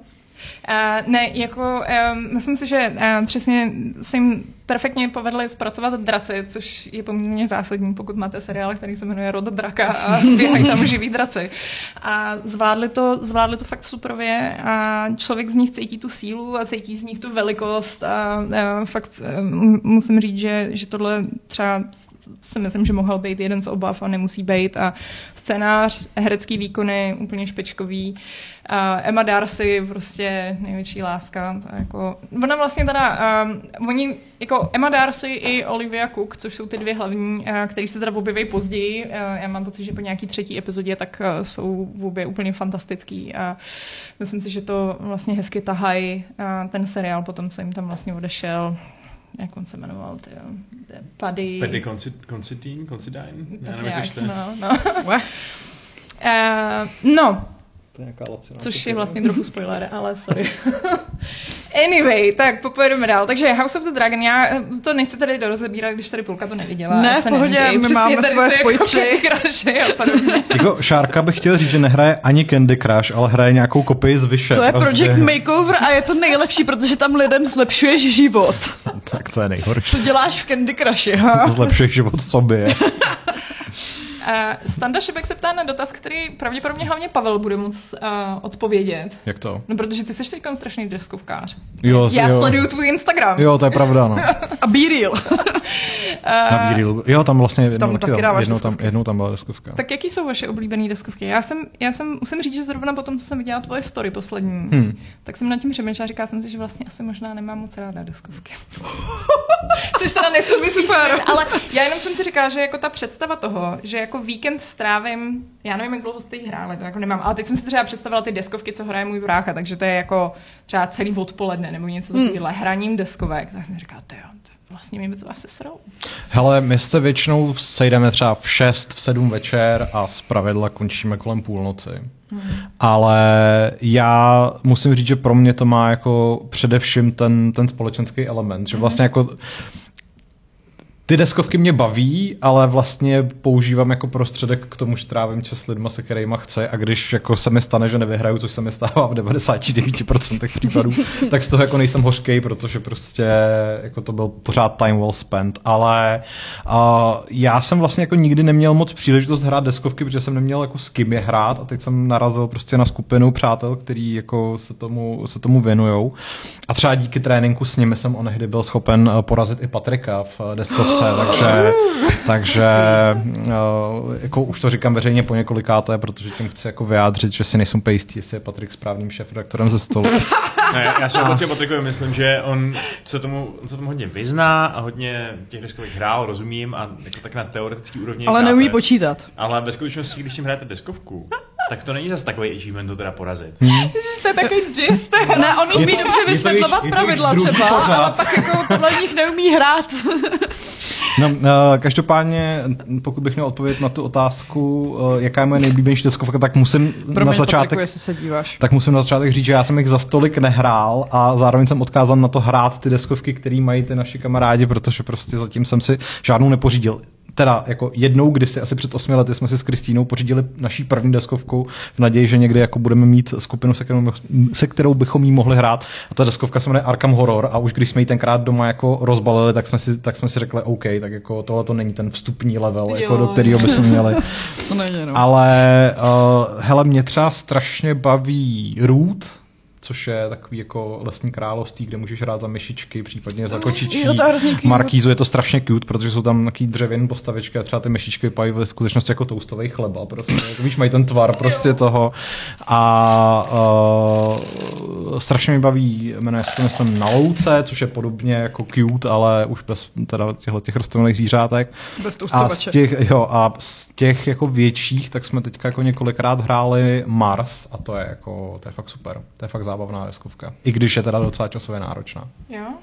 Uh, ne, jako um, myslím si, že uh, přesně se jim perfektně povedli zpracovat draci, což je poměrně zásadní, pokud máte seriál, který se jmenuje Rod draka a běhají tam živí draci. A zvládli to, zvládli to fakt superově a člověk z nich cítí tu sílu a cítí z nich tu velikost a uh, fakt um, musím říct, že, že tohle třeba si myslím, že mohl být jeden z obav a nemusí být a scénář, herecký výkony úplně špičkový. A Emma Darcy prostě největší láska. Jako, ona vlastně teda, um, oni jako Emma Darcy i Olivia Cook, což jsou ty dvě hlavní, uh, který se teda objeví později. Uh, já mám pocit, že po nějaký třetí epizodě tak uh, jsou obě úplně fantastický a myslím si, že to vlastně hezky tahají uh, ten seriál po tom, co jim tam vlastně odešel. Jak on se jmenoval? Ty, Paddy.
Paddy Considine? Considine? Já
Tak
nevím, jak
no, no. Uh, no,
To je nějaká lacina.
Což je vlastně trochu spoiler, ale sorry. anyway, tak popojedeme dál. Takže House of the Dragon, já eh, to nechci tady rozebírat, když tady půlka to neviděla.
Ne, v pohodě, my
Přesně
máme
tady
svoje.
Jako podobně.
Jako Šárka bych chtěl říct, že nehraje ani Candy Crush, ale hraje nějakou kopii z Vyše.
To je
prostě.
Project Makeover a je to nejlepší, protože tam lidem zlepšuješ život.
Tak to je nejhorší.
Co děláš v Candy Crushi, ha?
Zlepšuješ život sobě.
Uh, Standa Šibek se ptá na dotaz, který pravděpodobně hlavně Pavel bude moc uh, odpovědět.
Jak to?
No, protože ty jsi teď strašný deskovkář.
Jo,
Já
jo.
sleduju tvůj Instagram.
Jo, to je pravda, no.
A Be Real.
Na. Jo, tam vlastně jednou,
Tam
taky,
taky dáváš
jednou, tam, jednou tam byla deskovka.
Tak jaký jsou vaše oblíbené deskovky? Já jsem, já jsem, musím říct, že zrovna po tom, co jsem viděla tvoje story poslední,
Hmm.
tak jsem nad tím přemýšlela a říkala jsem si, že vlastně asi možná nemám moc ráda deskovky. Což teda nesouvisí super, ale já jenom jsem si říkala, že jako ta představa toho, že jako víkend strávím, já nevím, jak dlouho jste jí hráli, to jako nemám, ale teď jsem si třeba představila ty deskovky, co hraje můj brácha, takže to je jako třeba celý odpoledne nebo něco takového, hraním deskovek, tak jsem říkala, to vlastně mi by to asi srou.
Hele, my se většinou sejdeme třeba v 6, v 7 večer a z pravidla končíme kolem půlnoci. Hmm. Ale já musím říct, že pro mě to má jako především ten, ten společenský element, že vlastně jako ty deskovky mě baví, ale vlastně používám jako prostředek k tomu, že trávím čas s lidma, se kterými chci a když jako se mi stane, že nevyhraju, což se mi stává v 99% případů, tak z toho jako nejsem hořkej, protože prostě jako to byl pořád time well spent, ale uh, já jsem vlastně jako nikdy neměl moc příležitost hrát deskovky, protože jsem neměl jako s kým je hrát. A teď jsem narazil prostě na skupinu přátel, který jako se tomu, se tomu věnujou. A třeba díky tréninku s nimi jsem onehdy byl schopen eh, porazit i Patrika v eh, deskovce deskovce, takže, takže uh, jako už to říkám veřejně po několikáté, protože tím chci jako vyjádřit, že si nejsem pejistý, jestli je Patrik správným šéf-redaktorem ze stolu.
Ne, já si o Patrikovi myslím, že on se tomu, on se tomu hodně vyzná a hodně těch deskových hrál, rozumím a jako tak na teoretický úrovni.
Ale neumí počítat.
Ale ve skutečnosti, když jim hrajete deskovku, tak to není zase takový achievement to teda porazit.
Ježiš, to je takový gist.
Ne, on umí dobře
je to
vysvětlovat pravidla třeba, ale pak jako podle nich neumí hrát.
No, uh, každopádně, pokud bych měl odpovědět na tu otázku, uh, jaká je moje nejblíbenější deskovka, tak musím
Promiň,
na začátek...
Patriku, jestli se díváš.
Tak musím na začátek říct, že já jsem jich za stolik nehrál a zároveň jsem odkázal na to hrát ty deskovky, které mají ty naši kamarádi, protože prostě zatím jsem si žádnou nepořídil. Teda jako jednou, kdysi asi před osmi lety jsme si s Kristýnou pořídili naší první deskovku v naději, že někdy jako budeme mít skupinu, se kterou, se kterou bychom jí mohli hrát. A ta deskovka se jmenuje Arkham Horror a už když jsme ji tenkrát doma jako rozbalili, tak jsme si, tak jsme si řekli, OK, tak jako tohle to není ten vstupní level, jako
Jo.
do kterého bychom měli.
To není, no.
Ale uh, hele, mě třeba strašně baví Root, což je takový jako lesní království, kde můžeš hrát za myšičky, případně za kočičí.
Jo, to.
Markízu je to strašně cute, protože jsou tam takový dřevěný postavičky a třeba ty myšičky vypadají ve skutečnosti jako toustový chleba. Prostě. Jako, víš, mají ten tvar prostě toho. A uh, strašně mi baví, jmenuje se to myslím na louce, což je podobně jako cute, ale už bez teda těchto těch rostlinných zvířátek.
Bez
A z těch, jo, a z těch jako větších, tak jsme teďka jako několikrát hráli Mars a to je jako, to je fakt super. To je fakt zábavná deskovka. I když je teda docela časově náročná.
Jo?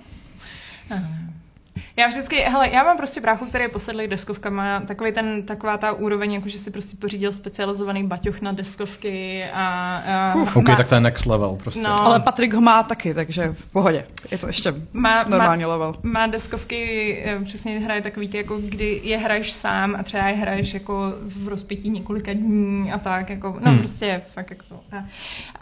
Já vždycky, hele, já mám prostě bráchu, který je posedlý deskovkama, takový ten, taková ta úroveň, jako že si prostě pořídil specializovaný baťoch na deskovky a... a
OK, tak to je next level prostě.
No.
Ale Patrik ho má taky, takže v pohodě. Je to ještě
má,
normální
má,
level.
má deskovky, eh, přesně hraje takový ty, jako kdy je hraješ sám a třeba je hraješ jako v rozpětí několika dní a tak, jako, no
Hmm.
prostě fakt jako to. A,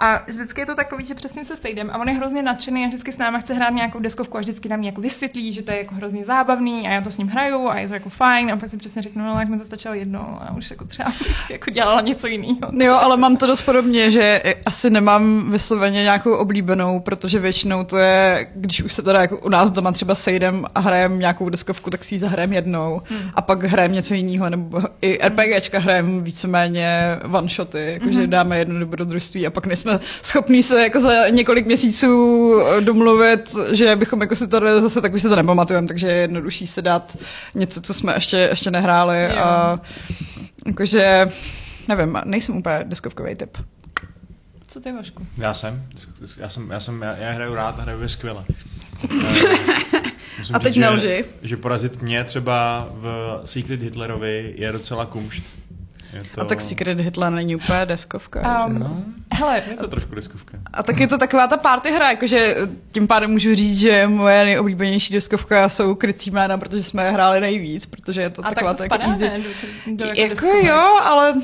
a vždycky je to takový, že přesně se sejdem a on je hrozně nadšený a vždycky s náma chce hrát nějakou deskovku a vždycky nám jako vysvětlí, že to je jako hrozně zábavný a já to s ním hraju a je to jako fajn a pak si přesně řeknu, no, jak mi to stačilo jednou a už jako třeba bych jako dělala něco jiného.
Jo, ale mám to dost podobně, že asi nemám vysloveně nějakou oblíbenou, protože většinou to je, když už se teda jako u nás doma třeba sejdem a hrajem nějakou deskovku, tak si ji zahrajem jednou
Hmm.
a pak hrajem něco jiného, nebo i RPGčka hrajem víceméně one shoty, jakože
Mhm.
dáme jedno dobrodružství a pak nejsme schopní se jako za několik měsíců domluvit, že bychom jako si to zase tak už se to nepamatujeme, takže je jednodušší se dát něco, co jsme ještě, ještě nehráli
Jo.
a jakože nevím, nejsem úplně deskovkový typ.
Co ty, Vašku?
Já jsem, já jsem, já jsem, já, já hraju rád a hraju je skvěle. Eh, musím
A teď
říct,
nelži.
Že, že porazit mě třeba v Secret Hitlerovi je docela kumšt. To...
A tak Secret Hitler není úplně deskovka.
Um,
že?
No,
hele,
je to trošku deskovka.
A tak je to taková ta party hra, jakože tím pádem můžu říct, že moje nejoblíbenější deskovka jsou krycí jména, protože jsme je hráli nejvíc, protože je to
a tak
taková
to
ta jako
spadá,
easy.
ne? Do, do, jako
Jako jo, ale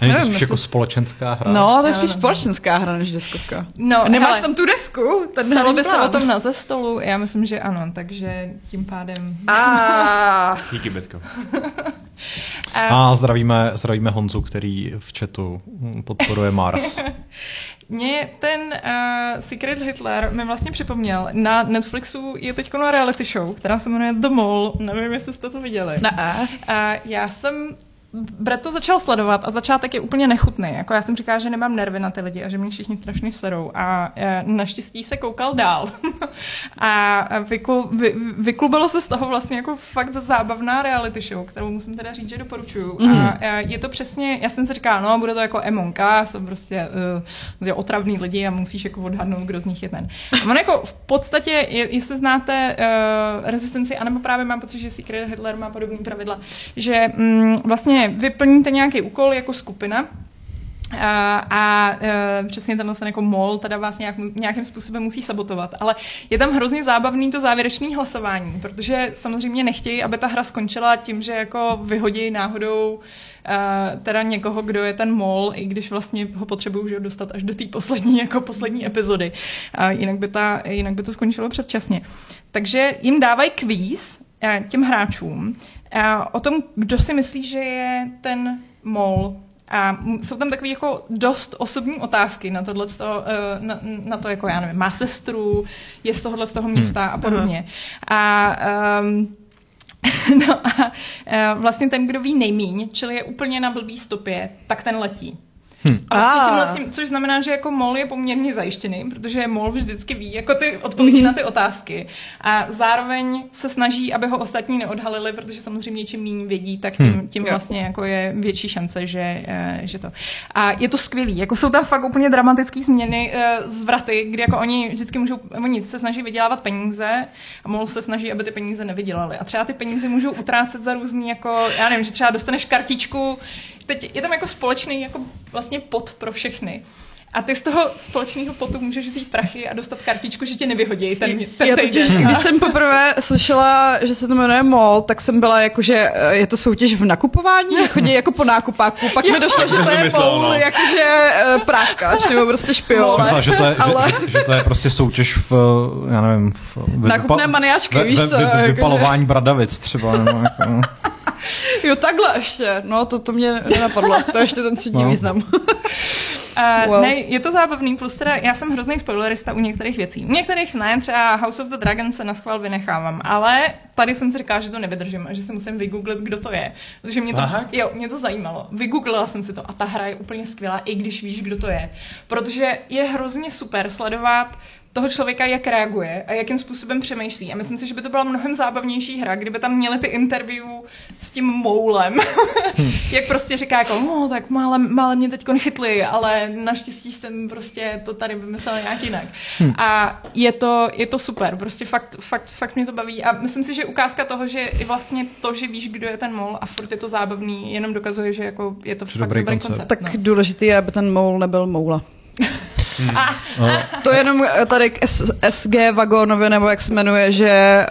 Není to spíš jako společenská hra?
no, to je
No,
spíš
no, no.
společenská hra než deskovka.
No,
Nemáš
hele.
tam tu desku?
Stalo by se o tom na ze stolu? Já myslím, že ano, takže tím pádem...
A
Díky, Betko.
A,
zdravíme, zdravíme Honzu, který v chatu podporuje Mars.
mě ten uh, Secret Hitler mi vlastně připomněl, na Netflixu je teď na reality show, která se jmenuje The Mole, nevím, jestli jste to viděli.
ne.
A já jsem Brett to začal sledovat a začátek je úplně nechutný. Jako já jsem říkala, že nemám nervy na ty lidi a že mě všichni strašně serou. A e, naštěstí se koukal dál. a vyklu, vy, vyklubilo se z toho vlastně jako fakt zábavná reality show, kterou musím teda říct, že doporučuju. Mm. A e, je to přesně, já jsem si říkala, no bude to jako Us, jsou prostě uh, otravný lidi a musíš jako odhadnout, kdo z nich je ten. A on jako v podstatě, je, jestli znáte uh, rezistenci, anebo právě mám pocit, že Secret Hitler má podobný pravidla, že mm, vlastně vyplníte nějaký úkol jako skupina, a, a e, přesně tenhle ten jako mol teda vás nějak, nějakým způsobem musí sabotovat. Ale je tam hrozně zábavný to závěrečné hlasování, protože samozřejmě nechtějí, aby ta hra skončila tím, že jako vyhodí náhodou uh, teda někoho, kdo je ten mol, i když vlastně ho potřebují že, dostat až do té poslední, jako poslední epizody. Uh, jinak, by ta, jinak by to skončilo předčasně. Takže jim dávají kvíz uh, těm hráčům uh, o tom, kdo si myslí, že je ten mol a jsou tam takové jako dost osobní otázky na tohle, na, na to, jako já nevím, má sestru, je z tohohle z toho místa a podobně. A um, no a e, vlastně ten, kdo ví nejmíň, čili je úplně na blbý stopě, tak ten letí. Hmm. A vlastně tímhle s tím, což znamená, že jako mol je poměrně zajištěný, protože mol vždycky ví jako ty odpovědi mm-hmm. na ty otázky a zároveň se snaží, aby ho ostatní neodhalili, protože samozřejmě čím méně vědí, tak tím, hmm. tím vlastně jako je větší šance, že, eh, že to. A je to skvělý, jako jsou tam fakt úplně dramatické změny, eh, zvraty, kdy jako oni vždycky můžou, oni se snaží vydělávat peníze a mol se snaží, aby ty peníze nevydělali. A třeba ty peníze můžou utrácet za různý, jako, já nevím, že třeba dostaneš kartičku, teď je tam jako společný jako vlastně pot pro všechny. A ty z toho společného potu můžeš vzít prachy a dostat kartičku, že tě nevyhodí ten, ten
Já totiž,
týden.
když jsem poprvé slyšela, že se to jmenuje MOL, tak jsem byla jako, že eh, je to soutěž v nakupování, že chodí jako po nákupáku, pak mi došlo, že to je
myslel,
MOL,
no.
jakože právkač, nebo prostě špion.
Myslel, že to, je,
ale-
že, že, že to je prostě soutěž v, já nevím, v, v
Nákupné maniačky,
ve,
víš
ve,
co,
Vy, vypalování bradavic třeba. Nebo jako, no.
Jo, takhle ještě. No, to, to mě nenapadlo. To je ještě ten třetí
No.
význam.
Uh,
Well.
Ne, je to zábavný, plus teda já jsem hrozný spoilerista u některých věcí. U některých ne, třeba House of the Dragon se na schvál vynechávám, ale tady jsem si říkala, že to nevydržím a že si musím vygooglit, kdo to je. Protože mě to,
Aha.
jo, mě to zajímalo. Vygooglila jsem si to a ta hra je úplně skvělá, i když víš, kdo to je. Protože je hrozně super sledovat toho člověka, jak reaguje a jakým způsobem přemýšlí. A myslím si, že by to byla mnohem zábavnější hra, kdyby tam měli ty interview s tím moulem. jak prostě říká jako, no tak málem, málem mě teď chytli, ale naštěstí jsem prostě to tady vymyslel nějak jinak. A je to, je to super, prostě fakt, fakt, fakt mě to baví. A myslím si, že ukázka toho, že i vlastně to, že víš, kdo je ten mol a furt je to zábavný, jenom dokazuje, že jako je to
Že
fakt
dobrý
dobrý,
koncept.
koncept.
Tak
no.
důležitý je, aby ten moul nebyl moula.
No,
To jenom eh, tady k SG Vagónovi, nebo jak se jmenuje, že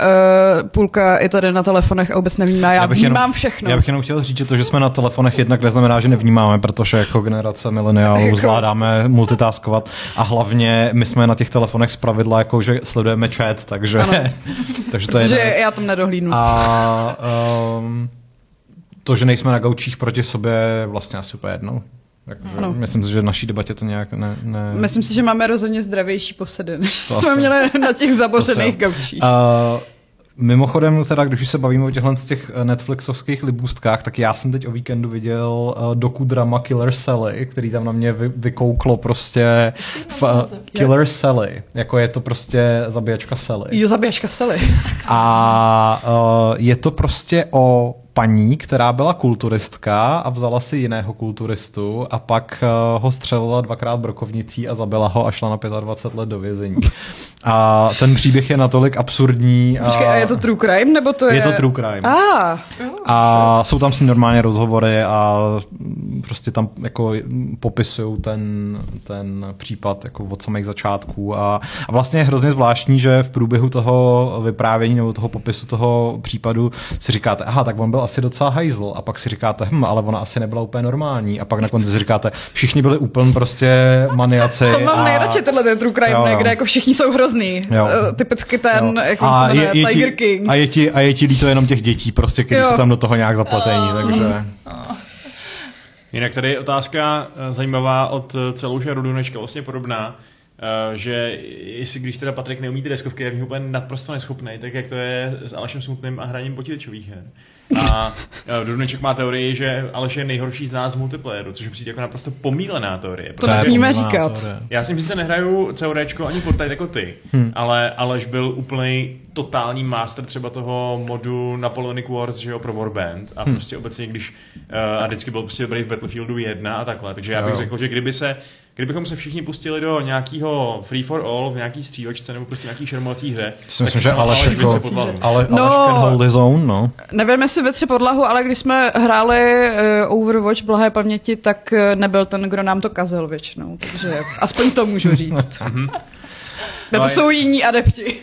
uh, půlka je tady na telefonech a vůbec nevnímá. Já, já
bych
vnímám
jenom-
všechno.
Já bych jenom chtěl říct, že to, že jsme na telefonech jednak neznamená, že nevnímáme, protože jako generace mileniálů
Jako-
zvládáme multitaskovat a hlavně my jsme na těch telefonech zpravidla jako, že sledujeme chat, takže, takže to je
Protože
věc.
já tam nedohlídnu.
A um, to, že nejsme na gaučích proti sobě, vlastně asi úplně jednou. Jakože,
Ano.
myslím si, že v naší debatě to nějak ne... ne
Myslím si, že máme rozhodně zdravější posedy, než
To
jsme měli na těch zabořených gaučích.
Uh, Mimochodem, teda, když už se bavíme o těchhle z těch eh, Netflixovských libůstkách, tak já jsem teď o víkendu viděl uh, doku drama Killer Sally, který tam na mě vy, vykouklo prostě v, uh. Killer Sally, jako je to prostě zabíjačka Sally.
Jo, zabíjačka Sally.
A uh, je to prostě o paní, která byla kulturistka a vzala si jiného kulturistu a pak uh, ho střelila dvakrát brokovnicí a zabila ho a šla na 25 let do vězení. A ten příběh je natolik absurdní.
Počkej, a je to true crime, nebo to je...
je to true crime.
Ah,
A jsou tam s ním normálně rozhovory a prostě tam jako popisují ten, ten případ jako od samých začátků a, a vlastně je hrozně zvláštní, že v průběhu toho vyprávění nebo toho popisu toho případu si říkáte, aha, tak on byl asi docela hajzl a pak si říkáte, hm, ale ona asi nebyla úplně normální a pak na konci si říkáte, všichni byli úplně prostě maniaci.
to mám
a...
nejradši tenhle ten true crime,
Jo, jo.
kde jako všichni jsou hrozný.
Jo.
Eh, Typicky ten,
Jo.
jak on se jmenuje, Tiger
ti,
King.
a, je ti, a je ti líto jenom těch dětí, prostě,
Jo.
jsou tam do toho nějak zapletení, takže...
Jinak tady je otázka eh, zajímavá od eh, celou Runečka, vlastně podobná, že jestli když teda Patrik neumí ty deskovky, je v nich úplně naprosto neschopný, tak jak to je s Alešem Smutným a hraním počítačových her. A eh, Runeček má teorii, že Aleš je nejhorší z nás z multiplayeru, což přijde jako naprosto pomílená teorie.
To nesmíme říkat.
teorie.
já si sice nehraju CODčko ani Fortnite jako ty, hmm. ale Aleš byl úplný totální master třeba toho modu Napoleonic Wars, že jo, pro Warband a hmm. prostě obecně, když uh, a vždycky byl prostě dobrý v Battlefieldu 1 a takhle, takže já bych
Jo.
řekl, že kdyby se kdybychom se všichni pustili do nějakého free for all v nějaký střívačce nebo prostě nějaký šermovací hře,
Si myslím,
tak
že Aleš
vytře
jako, ale,
No.
Hold his own, no.
Nevím, jestli ve tři podlahu, ale když jsme hráli uh, Overwatch blahé paměti, tak uh, nebyl ten, kdo nám to kazil většinou. Takže aspoň to můžu říct.
Mhm.
Na
No
to jsou jiní adepti.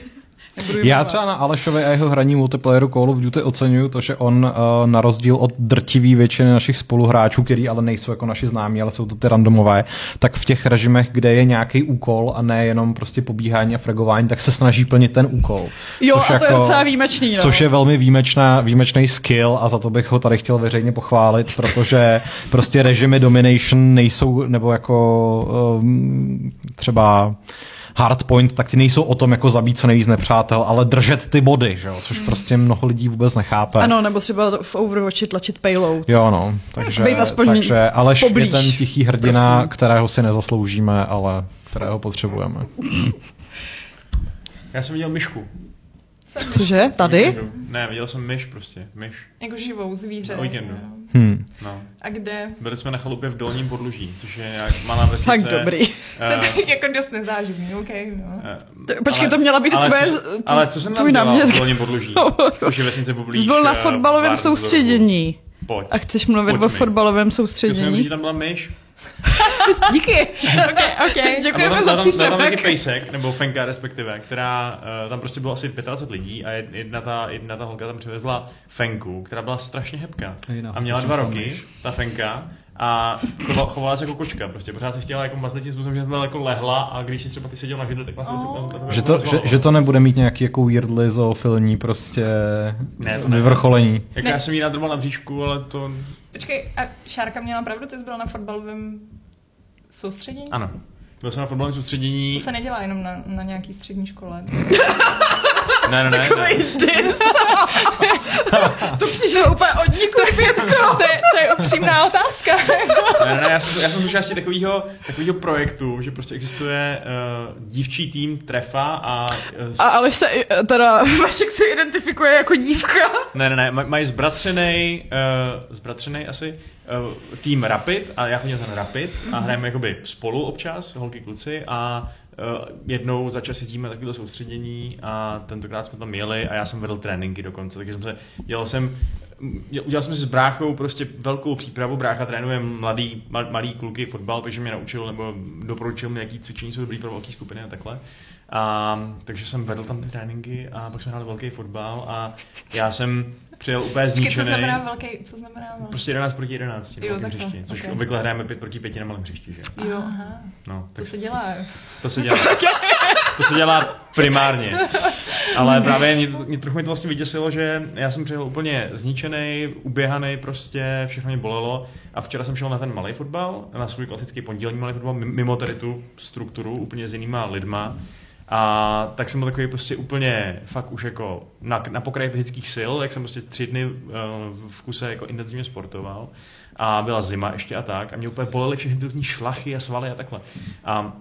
Já třeba na Alešovi a jeho hraní multiplayeru Call of Duty oceňuju to, že on uh, na rozdíl od drtivý většiny našich spoluhráčů, který ale nejsou jako naši známí, ale jsou to ty randomové, tak v těch režimech, kde je nějaký úkol a ne jenom prostě pobíhání a fragování, tak se snaží plnit ten úkol.
Jo,
Což
a to je docela výjimečný. No.
Což je velmi výjimečná, výjimečný skill a za to bych ho tady chtěl veřejně pochválit, protože prostě režimy domination nejsou, nebo jako um, třeba hardpoint, tak ty nejsou o tom jako zabít co nejvíc nepřátel, ale držet ty body, že jo? což prostě mnoho lidí vůbec nechápe.
Ano, nebo třeba v Overwatchi tlačit payload.
Jo, no, takže,
Být aspoň
takže Aleš
poblíž.
je ten tichý hrdina,
Prosím.
kterého si nezasloužíme, ale kterého potřebujeme.
Já jsem viděl myšku.
Cože? Tady?
Ne, viděl jsem myš prostě, myš.
Jako živou zvíře.
Na víkendu.
Hmm.
No.
A kde?
Byli jsme na chalupě v Dolním Podluží, což je jak malá vesnice.
Tak dobrý.
To je jako dost nezáživný, OK, no.
eh,
Počkej,
ale-
to měla být
ale
tvoje,
co,
t-
ale co jsem tam dělal v Dolním Podluží? což je vesnice poblíž.
Jsi byl na
eh,
fotbalovém soustředění.
Pojď.
A chceš mluvit
Pojď
o
mi.
fotbalovém
Chtěl jsem říct,
soustředění?
že tam byla myš.
Díky.
OK, OK.
Děkujeme za
byla tam, byla tam taky
příspěvek.
pejsek, nebo fenka respektive, která, uh, tam prostě bylo asi 25 lidí a jed- jedna ta, jedna ta holka tam přivezla fenku, která byla strašně hebká. A měla dva roky, ta fenka, a chovala, chovala se jako kočka, prostě pořád se chtěla jako mazlit tím způsobem, že byla jako lehla a když si třeba ty seděl na židli, tak vlastně
Oh.
se
Že to, že, že to nebude mít nějaký jako weirdly zoofilní prostě
Ne, to ne.
vyvrcholení.
Jak
Ne.
já jsem jí nadrbal na bříšku, ale to...
Počkej, a Šárka měla pravdu, ty jsi byla na fotbalovém soustředění?
Ano. Byl jsem na fotbalovém soustředění.
To se nedělá jenom na, na nějaký střední škole.
Ne, ne, ne.
Takovej dis. to přišlo úplně od nikud pětko.
to, je, to je upřímná otázka.
Ne, ne, ne, já jsem, já jsem součástí takového, takového projektu, že prostě existuje uh, dívčí tým Trefa a... Uh,
A Aleš se, teda Vašek se identifikuje jako dívka.
Ne, ne, ne, maj- mají zbratřenej, uh, zbratřenej asi, uh, tým Rapid a já chodím ten Rapid a hrajeme jakoby spolu občas, holky kluci a jednou za čas jezdíme takovéhle soustředění a tentokrát jsme tam jeli a já jsem vedl tréninky dokonce, takže jsem se, dělal jsem, udělal jsem si s bráchou prostě velkou přípravu, brácha trénuje mladý, mal, malý kluky fotbal, takže mě naučil nebo doporučil mi, jaký cvičení jsou dobrý pro velké skupiny a takhle. A, takže jsem vedl tam ty tréninky a pak jsme hráli velký fotbal a já jsem přijel úplně
Počkej, co
zničený.
znamená velký, co znamená velký?
Prostě 11 proti 11 na
Jo,
velkém hřišti, což
ok.
obvykle hrajeme 5 proti 5 na malém hřišti, že?
Jo, aha.
No,
To
tak
se dělá.
to se dělá. to se dělá primárně. Ale právě mě, mě trochu mi to vlastně vyděsilo, že já jsem přijel úplně zničený, uběhaný, prostě všechno mě bolelo. A včera jsem šel na ten malý fotbal, na svůj klasický pondělní malý fotbal, mimo tady tu strukturu, úplně s jinýma lidma. A tak jsem byl takový prostě úplně fakt už jako na, na pokraji fyzických sil, jak jsem prostě tři dny uh, v kuse jako intenzivně sportoval. A byla zima ještě a tak. A mě úplně bolely všechny ty různý šlachy a svaly a takhle. A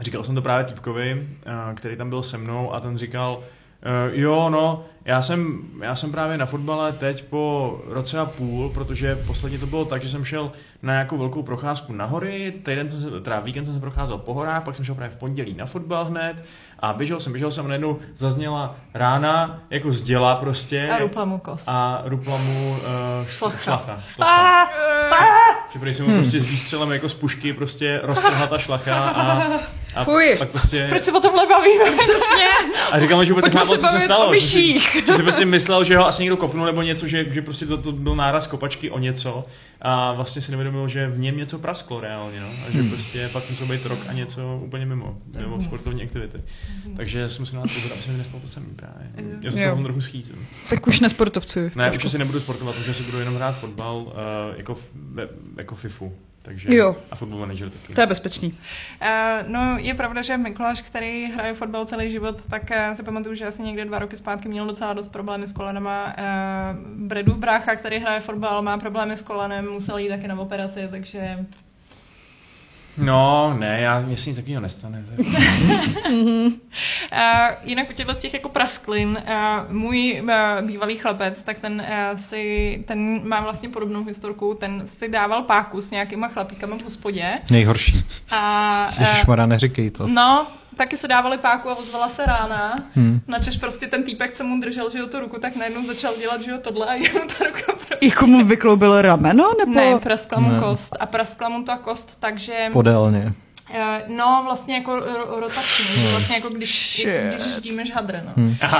Říkal jsem to právě týpkovi, eh, který tam byl se mnou a ten říkal, eh, jo, no, já jsem, já jsem právě na fotbale teď po roce a půl, protože posledně to bylo tak, že jsem šel na nějakou velkou procházku na hory, týden jsem se, teda víkend jsem se procházel po horách, pak jsem šel právě v pondělí na fotbal hned a běžel jsem, běžel jsem a najednou zazněla rána, jako z děla prostě.
A rupla mu kost.
A rupla mu uh,
Šlacha.
šlacha. šlacha. Že prý jsem mu prostě s výstřelem jako z pušky prostě roztrhla ta šlacha a, a
Fuj.
pak prostě...
Proč se o tomhle bavíme?
Přesně.
A říkal mi, že vůbec nechápal, co se stalo.
o
že si-. Že si prostě myslel, že ho asi někdo kopnul nebo něco, že, že prostě to, to byl náraz kopačky o něco a vlastně si nevědomil, že v něm něco prasklo reálně, no. A že prostě pak musel být rok a něco úplně mimo, mimo sportovní aktivity. Takže jsem si na to pozor, aby se mi nestalo to samý právě. Já se
Jo.
to trochu schýzu.
Tak už nesportovcuju.
Ne, už asi nebudu sportovat, už asi budu jenom hrát fotbal uh, jako, jako FIFU. Takže,
Jo.
A football manager taky.
To je bezpečný.
Uh, no, je pravda, že Mikuláš, který hraje fotbal celý život, tak uh, si pamatuju, že asi někde dva roky zpátky měl docela dost problémy s kolenama. Uh, Bredův brácha, který hraje fotbal, má problémy s kolenem, musel jít taky na operaci, takže
No, ne, já, mě se nic takového nestane. Tak.
Uh, jinak u těchto z těch jako prasklin, uh, můj uh, bývalý chlapec, tak ten uh, si, ten má vlastně podobnou historku, ten si dával páku s nějakýma chlapíkama v hospodě
Nejhorší.
a uh,
Ježišmarja, neříkej to.
no, taky se dávali páku a ozvala se rána.
Hmm.
Načež prostě ten týpek, co mu držel, že jo, tu ruku, tak najednou začal dělat, že jo, tohle a jemu ta ruka prostě...
Jako mu vykloubil rameno, nebo?
Ne, praskla mu
Ne.
kost. A praskla mu ta kost, takže...
Podélně.
Eh, No, vlastně jako ro- rotačně, že vlastně jako když, když ždímeš hadre, no.
Hmm.
A,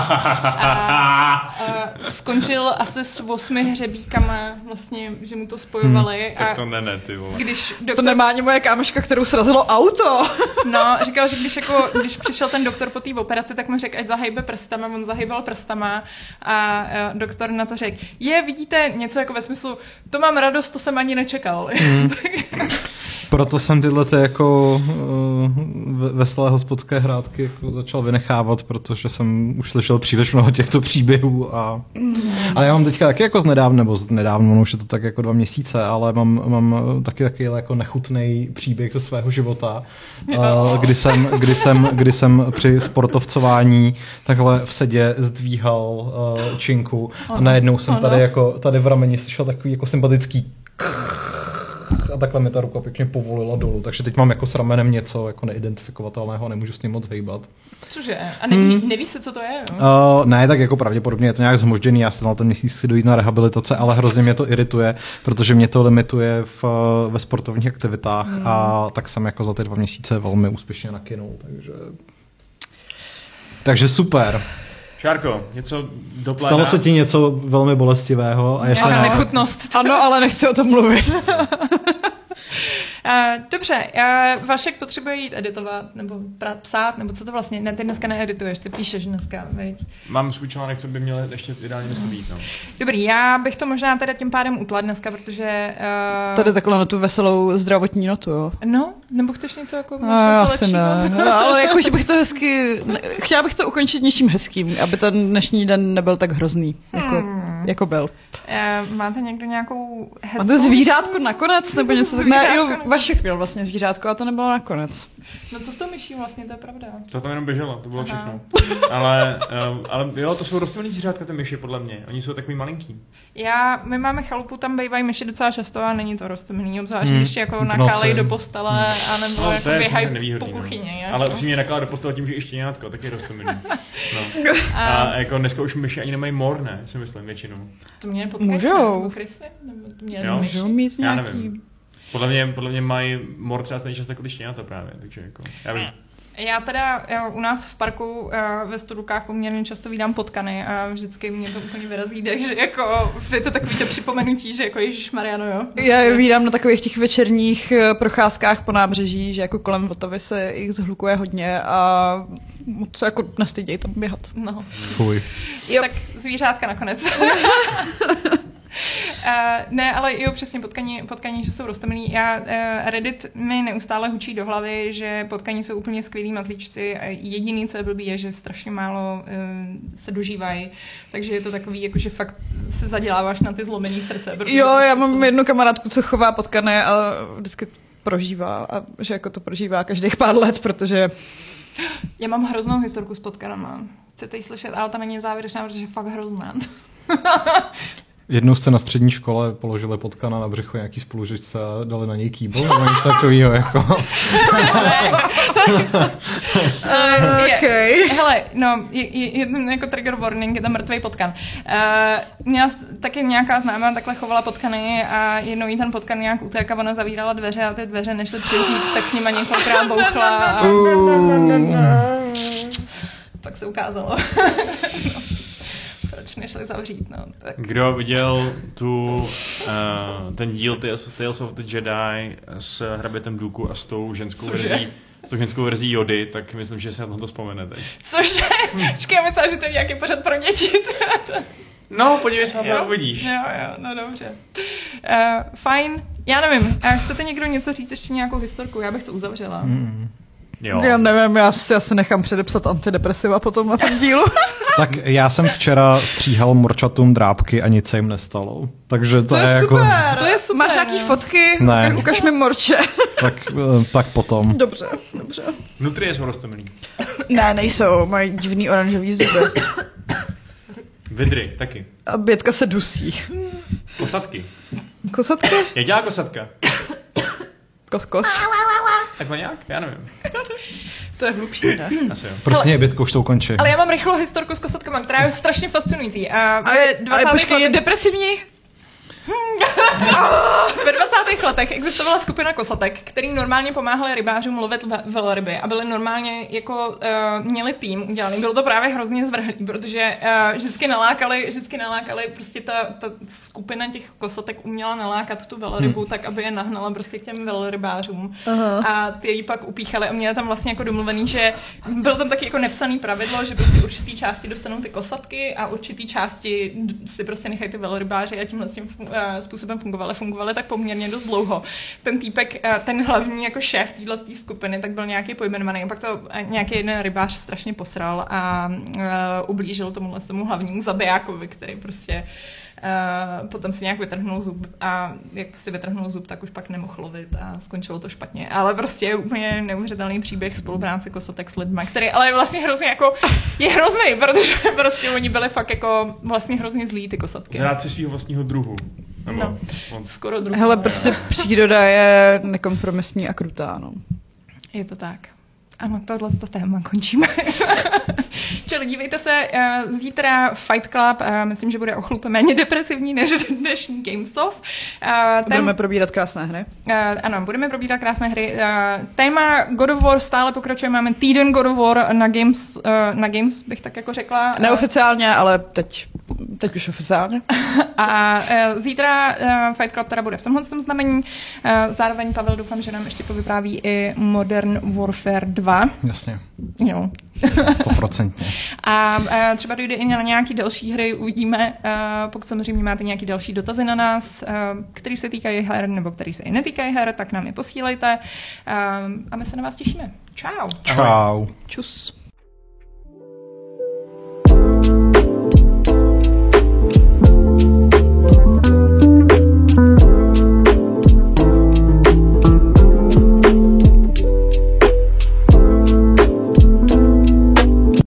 a skončil asi s osmi hřebíkama, vlastně, že mu to spojovali.
tak
A
to ne, ne, ty vole.
když
To
doktor,
nemá ani moje kámoška, kterou srazilo auto.
no, říkal, že když, jako, když přišel ten doktor po té operaci, tak mu řekl, ať zahejbe prstama, on zahýbal prstama a eh, doktor na to řekl, je, vidíte, něco jako ve smyslu, to mám radost, to jsem ani nečekal.
Proto jsem tyhle ty jako uh, veselé hospodské hrádky jako začal vynechávat, protože jsem už slyšel příliš mnoho těchto příběhů. A... Ale já mám teďka taky jako z nedávna, nebo z nedávno, už je to tak jako dva měsíce, ale mám, mám taky taky jako nechutný příběh ze svého života, uh, kdy, jsem, kdy, jsem, kdy jsem při sportovcování takhle v sedě zdvíhal uh, činku a najednou jsem tady jako tady v rameni slyšel takový jako sympatický a takhle mi ta ruka pěkně povolila dolů, takže teď mám jako s ramenem něco jako neidentifikovatelného, nemůžu s ním moc hejbat.
Cože? A neví, hmm. nevíš se, co to je?
Uh, ne, tak jako pravděpodobně je to nějak zmožděný, já jsem na ten měsíc si dojít na rehabilitace, ale hrozně mě to irituje, protože mě to limituje v, ve sportovních aktivitách hmm. a tak jsem jako za ty dva měsíce velmi úspěšně nakynul, takže... Takže super.
Šárko, něco do pléna?
Stalo se ti něco velmi bolestivého?
A ještě
Ano,
nechutnost.
Ano, ale nechci o tom mluvit.
Uh, dobře, uh, Vašek potřebuje jít editovat, nebo pra- psát, nebo co to vlastně, ne, ty dneska needituješ, ty píšeš dneska, veď?
Mám svůj článek, co by měl ještě ideálně dneska být, no.
Dobrý, já bych to možná teda tím pádem utla dneska, protože... Uh,
Tady takhle na tu veselou zdravotní notu, jo.
No, nebo chceš něco jako...
No, asi ne. No, ale jako, že bych to hezky... ne- Chtěla bych to ukončit něčím hezkým, aby ten dnešní den nebyl tak hrozný, jako,
Hmm.
jako byl.
Uh, máte někdo nějakou hezkou...
Máte zvířátko nakonec, nebo něco tak... Ne,
Zvířátko
jo. Vašek měl vlastně zvířátko a to nebylo nakonec.
No co s tou myší vlastně, to je pravda.
To tam jenom běželo, to bylo
Aha.
všechno. Ale, um, ale jo, to jsou rostlinný zvířátka, ty myši, podle mě. Oni jsou takový malinký.
Já, my máme chalupu, tam bývají myši docela často a není to rostomilý, obzvlášť
Hmm,
když jako
v noci.
nakálej do postele a nebo
No,
jako
to je
běhají po
nevýhodný.
kuchyni.
No. Ale upřímně nakládá do postele tím, že ještě nějako, taky rostomilý. No. A jako dneska už myši ani nemají mor, ne, si myslím většinou.
To mě nepotkají,
Můžou.
Nebo krysy? Nebo to mě?
Můžou mít
Já
nějaký...
nevím. Podle mě, podle mě mají mor třeba stejně často jako ty štěňata právě, takže jako, já vím.
Já teda já u nás v parku eh, ve Studukách poměrně často vídám potkany a vždycky mě to úplně vyrazí dech, že jako je to takový to připomenutí, že jako Ježíš Mariano, jo.
Já je vídám na takových těch večerních eh, procházkách po nábřeží, že jako kolem Vltavy se jich zhlukuje hodně a moc jako nestyděj tam běhat.
No.
Fuj.
Jo. Tak zvířátka nakonec. Uh, ne, ale jo, přesně potkaní, potkaní, že jsou rostomilí. Já, uh, Reddit mi neustále hučí do hlavy, že potkaní jsou úplně skvělí mazlíčci a jediný, co je blbý, je, že strašně málo uh, se dožívají. Takže je to takový, jako že fakt se zaděláváš na ty zlomený srdce.
Jo,
prostě
já mám
jsou-
jednu kamarádku, co chová potkané a vždycky prožívá a že jako to prožívá každých pár let, protože
Já mám hroznou historku s potkanama. Chcete ji slyšet, ale ta není závěrečná, protože je fakt hrozná.
Jednou jste na střední škole položili potkana na břicho nějaký spolužečce a dali na něj kýbl, nebo něco takového, jako.
Je-
okay.
Hele, no, je, je, je, jako trigger warning, je tam mrtvý potkan. Uh, měla s- taky nějaká známá takhle chovala potkany a jednou jí ten potkan nějak utékal, ona zavírala dveře a ty dveře nešly přivřít, tak s nima několikrát bouchla a pak se ukázalo. no. Proč nešli zavřít, no. Tak.
Kdo viděl tu, uh, ten díl Tales, Tales of the Jedi s hrabětem Duku a s tou ženskou
Cože?
verzí, s tou ženskou verzí Jody, tak myslím, že si na to vzpomenete.
Cože? Počkej, já myslela, že to je nějaký pořad pro děti.
No, podívej se na to
Jo?
uvidíš.
Jo, jo, no dobře. Uh, fajn, já nevím. Uh, chcete někdo něco říct, ještě nějakou historku? Já bych to uzavřela.
Mm.
Jo.
Já nevím, já si asi nechám předepsat antidepresiva potom na tom dílu.
Tak já jsem včera stříhal morčatům drápky a nic se jim nestalo. Takže to,
To je
jako...
super.
To je super,
Máš nějaký
no.
fotky?
Ne.
Ukaž- Ukaž mi morče.
Tak, eh, tak potom.
Dobře, dobře.
Nutrie jsou rostomilý.
Ne, nejsou, mají divný oranžový zuby.
Vidry, taky.
A Bětka se dusí.
Kosatky.
Kosatky?
Jak dělá kosatka?
Kos, kos.
Takhle nějak? Já nevím.
To je hlubší, ne?
Asi jo.
Prostě mě Bětko už to ukončí.
Ale já mám rychlou historku s kosatkama, která je strašně fascinující. A
A, je,
20.
ale počkej, je depresivní?
Ve 20. letech existovala skupina kosatek, který normálně pomáhali rybářům lovit ve- velryby a byli normálně jako uh, měli tým udělaný. Bylo to právě hrozně zvrhlý, protože uh, vždycky nalákali, vždycky nalákali prostě ta, ta skupina těch kosatek uměla nalákat tu velrybu hmm. tak, aby je nahnala prostě k těm velrybářům.
Aha.
A ty ji pak upíchali a měli tam vlastně jako domluvený, že bylo tam taky jako nepsaný pravidlo, že prostě určitý části dostanou ty kosatky a určitý části si prostě nechají ty velrybáři a tímhle s tím způsobem fungovaly, fungovaly tak poměrně dost dlouho. Ten týpek, eh, ten hlavní jako šéf téhle skupiny, tak byl nějaký pojmenovaný, a pak to eh, nějaký jeden rybář strašně posral a ublížil tomuhle tomu hlavnímu zabijákovi, který prostě Uh, potom si nějak vytrhnul zub a jak si vytrhnul zub, tak už pak nemohl lovit a skončilo to špatně. Ale prostě je úplně neuvěřitelný příběh spolupráce kosotek s lidmi, který ale je vlastně hrozně jako, je hrozný, protože prostě oni byli fakt jako vlastně hrozně zlí ty kosatky.
Zrádci svého vlastního druhu. Nebo
No.
on-
Skoro druhý.
Hele, prostě příroda je nekompromisní a krutá, no.
Je to tak. Ano, tohle to téma končíme. Čili dívejte se, uh, zítra Fight Club, uh, myslím, že bude o chlup méně depresivní než dnešní Gamesoft. Uh,
Budeme probírat krásné hry.
Uh, ano, budeme probírat krásné hry. Uh, téma God of War stále pokračuje. Máme týden God of War na Games, uh, na Games bych tak jako řekla.
Neoficiálně, ale teď, teď už oficiálně.
A uh, zítra uh, Fight Club teda bude v tomhle tom znamení. Uh, zároveň Pavel doufám, že nám ještě povypráví i Modern Warfare 2.
Jasně,
Jo.
stoprocentně.
A uh, třeba dojde i na nějaký další hry, uvidíme, pokud samozřejmě máte nějaký další dotazy na nás, který se týkají her nebo který se i netýkají her, tak nám je posílejte. A my se na vás těšíme. Čau.
Čau.
Čus.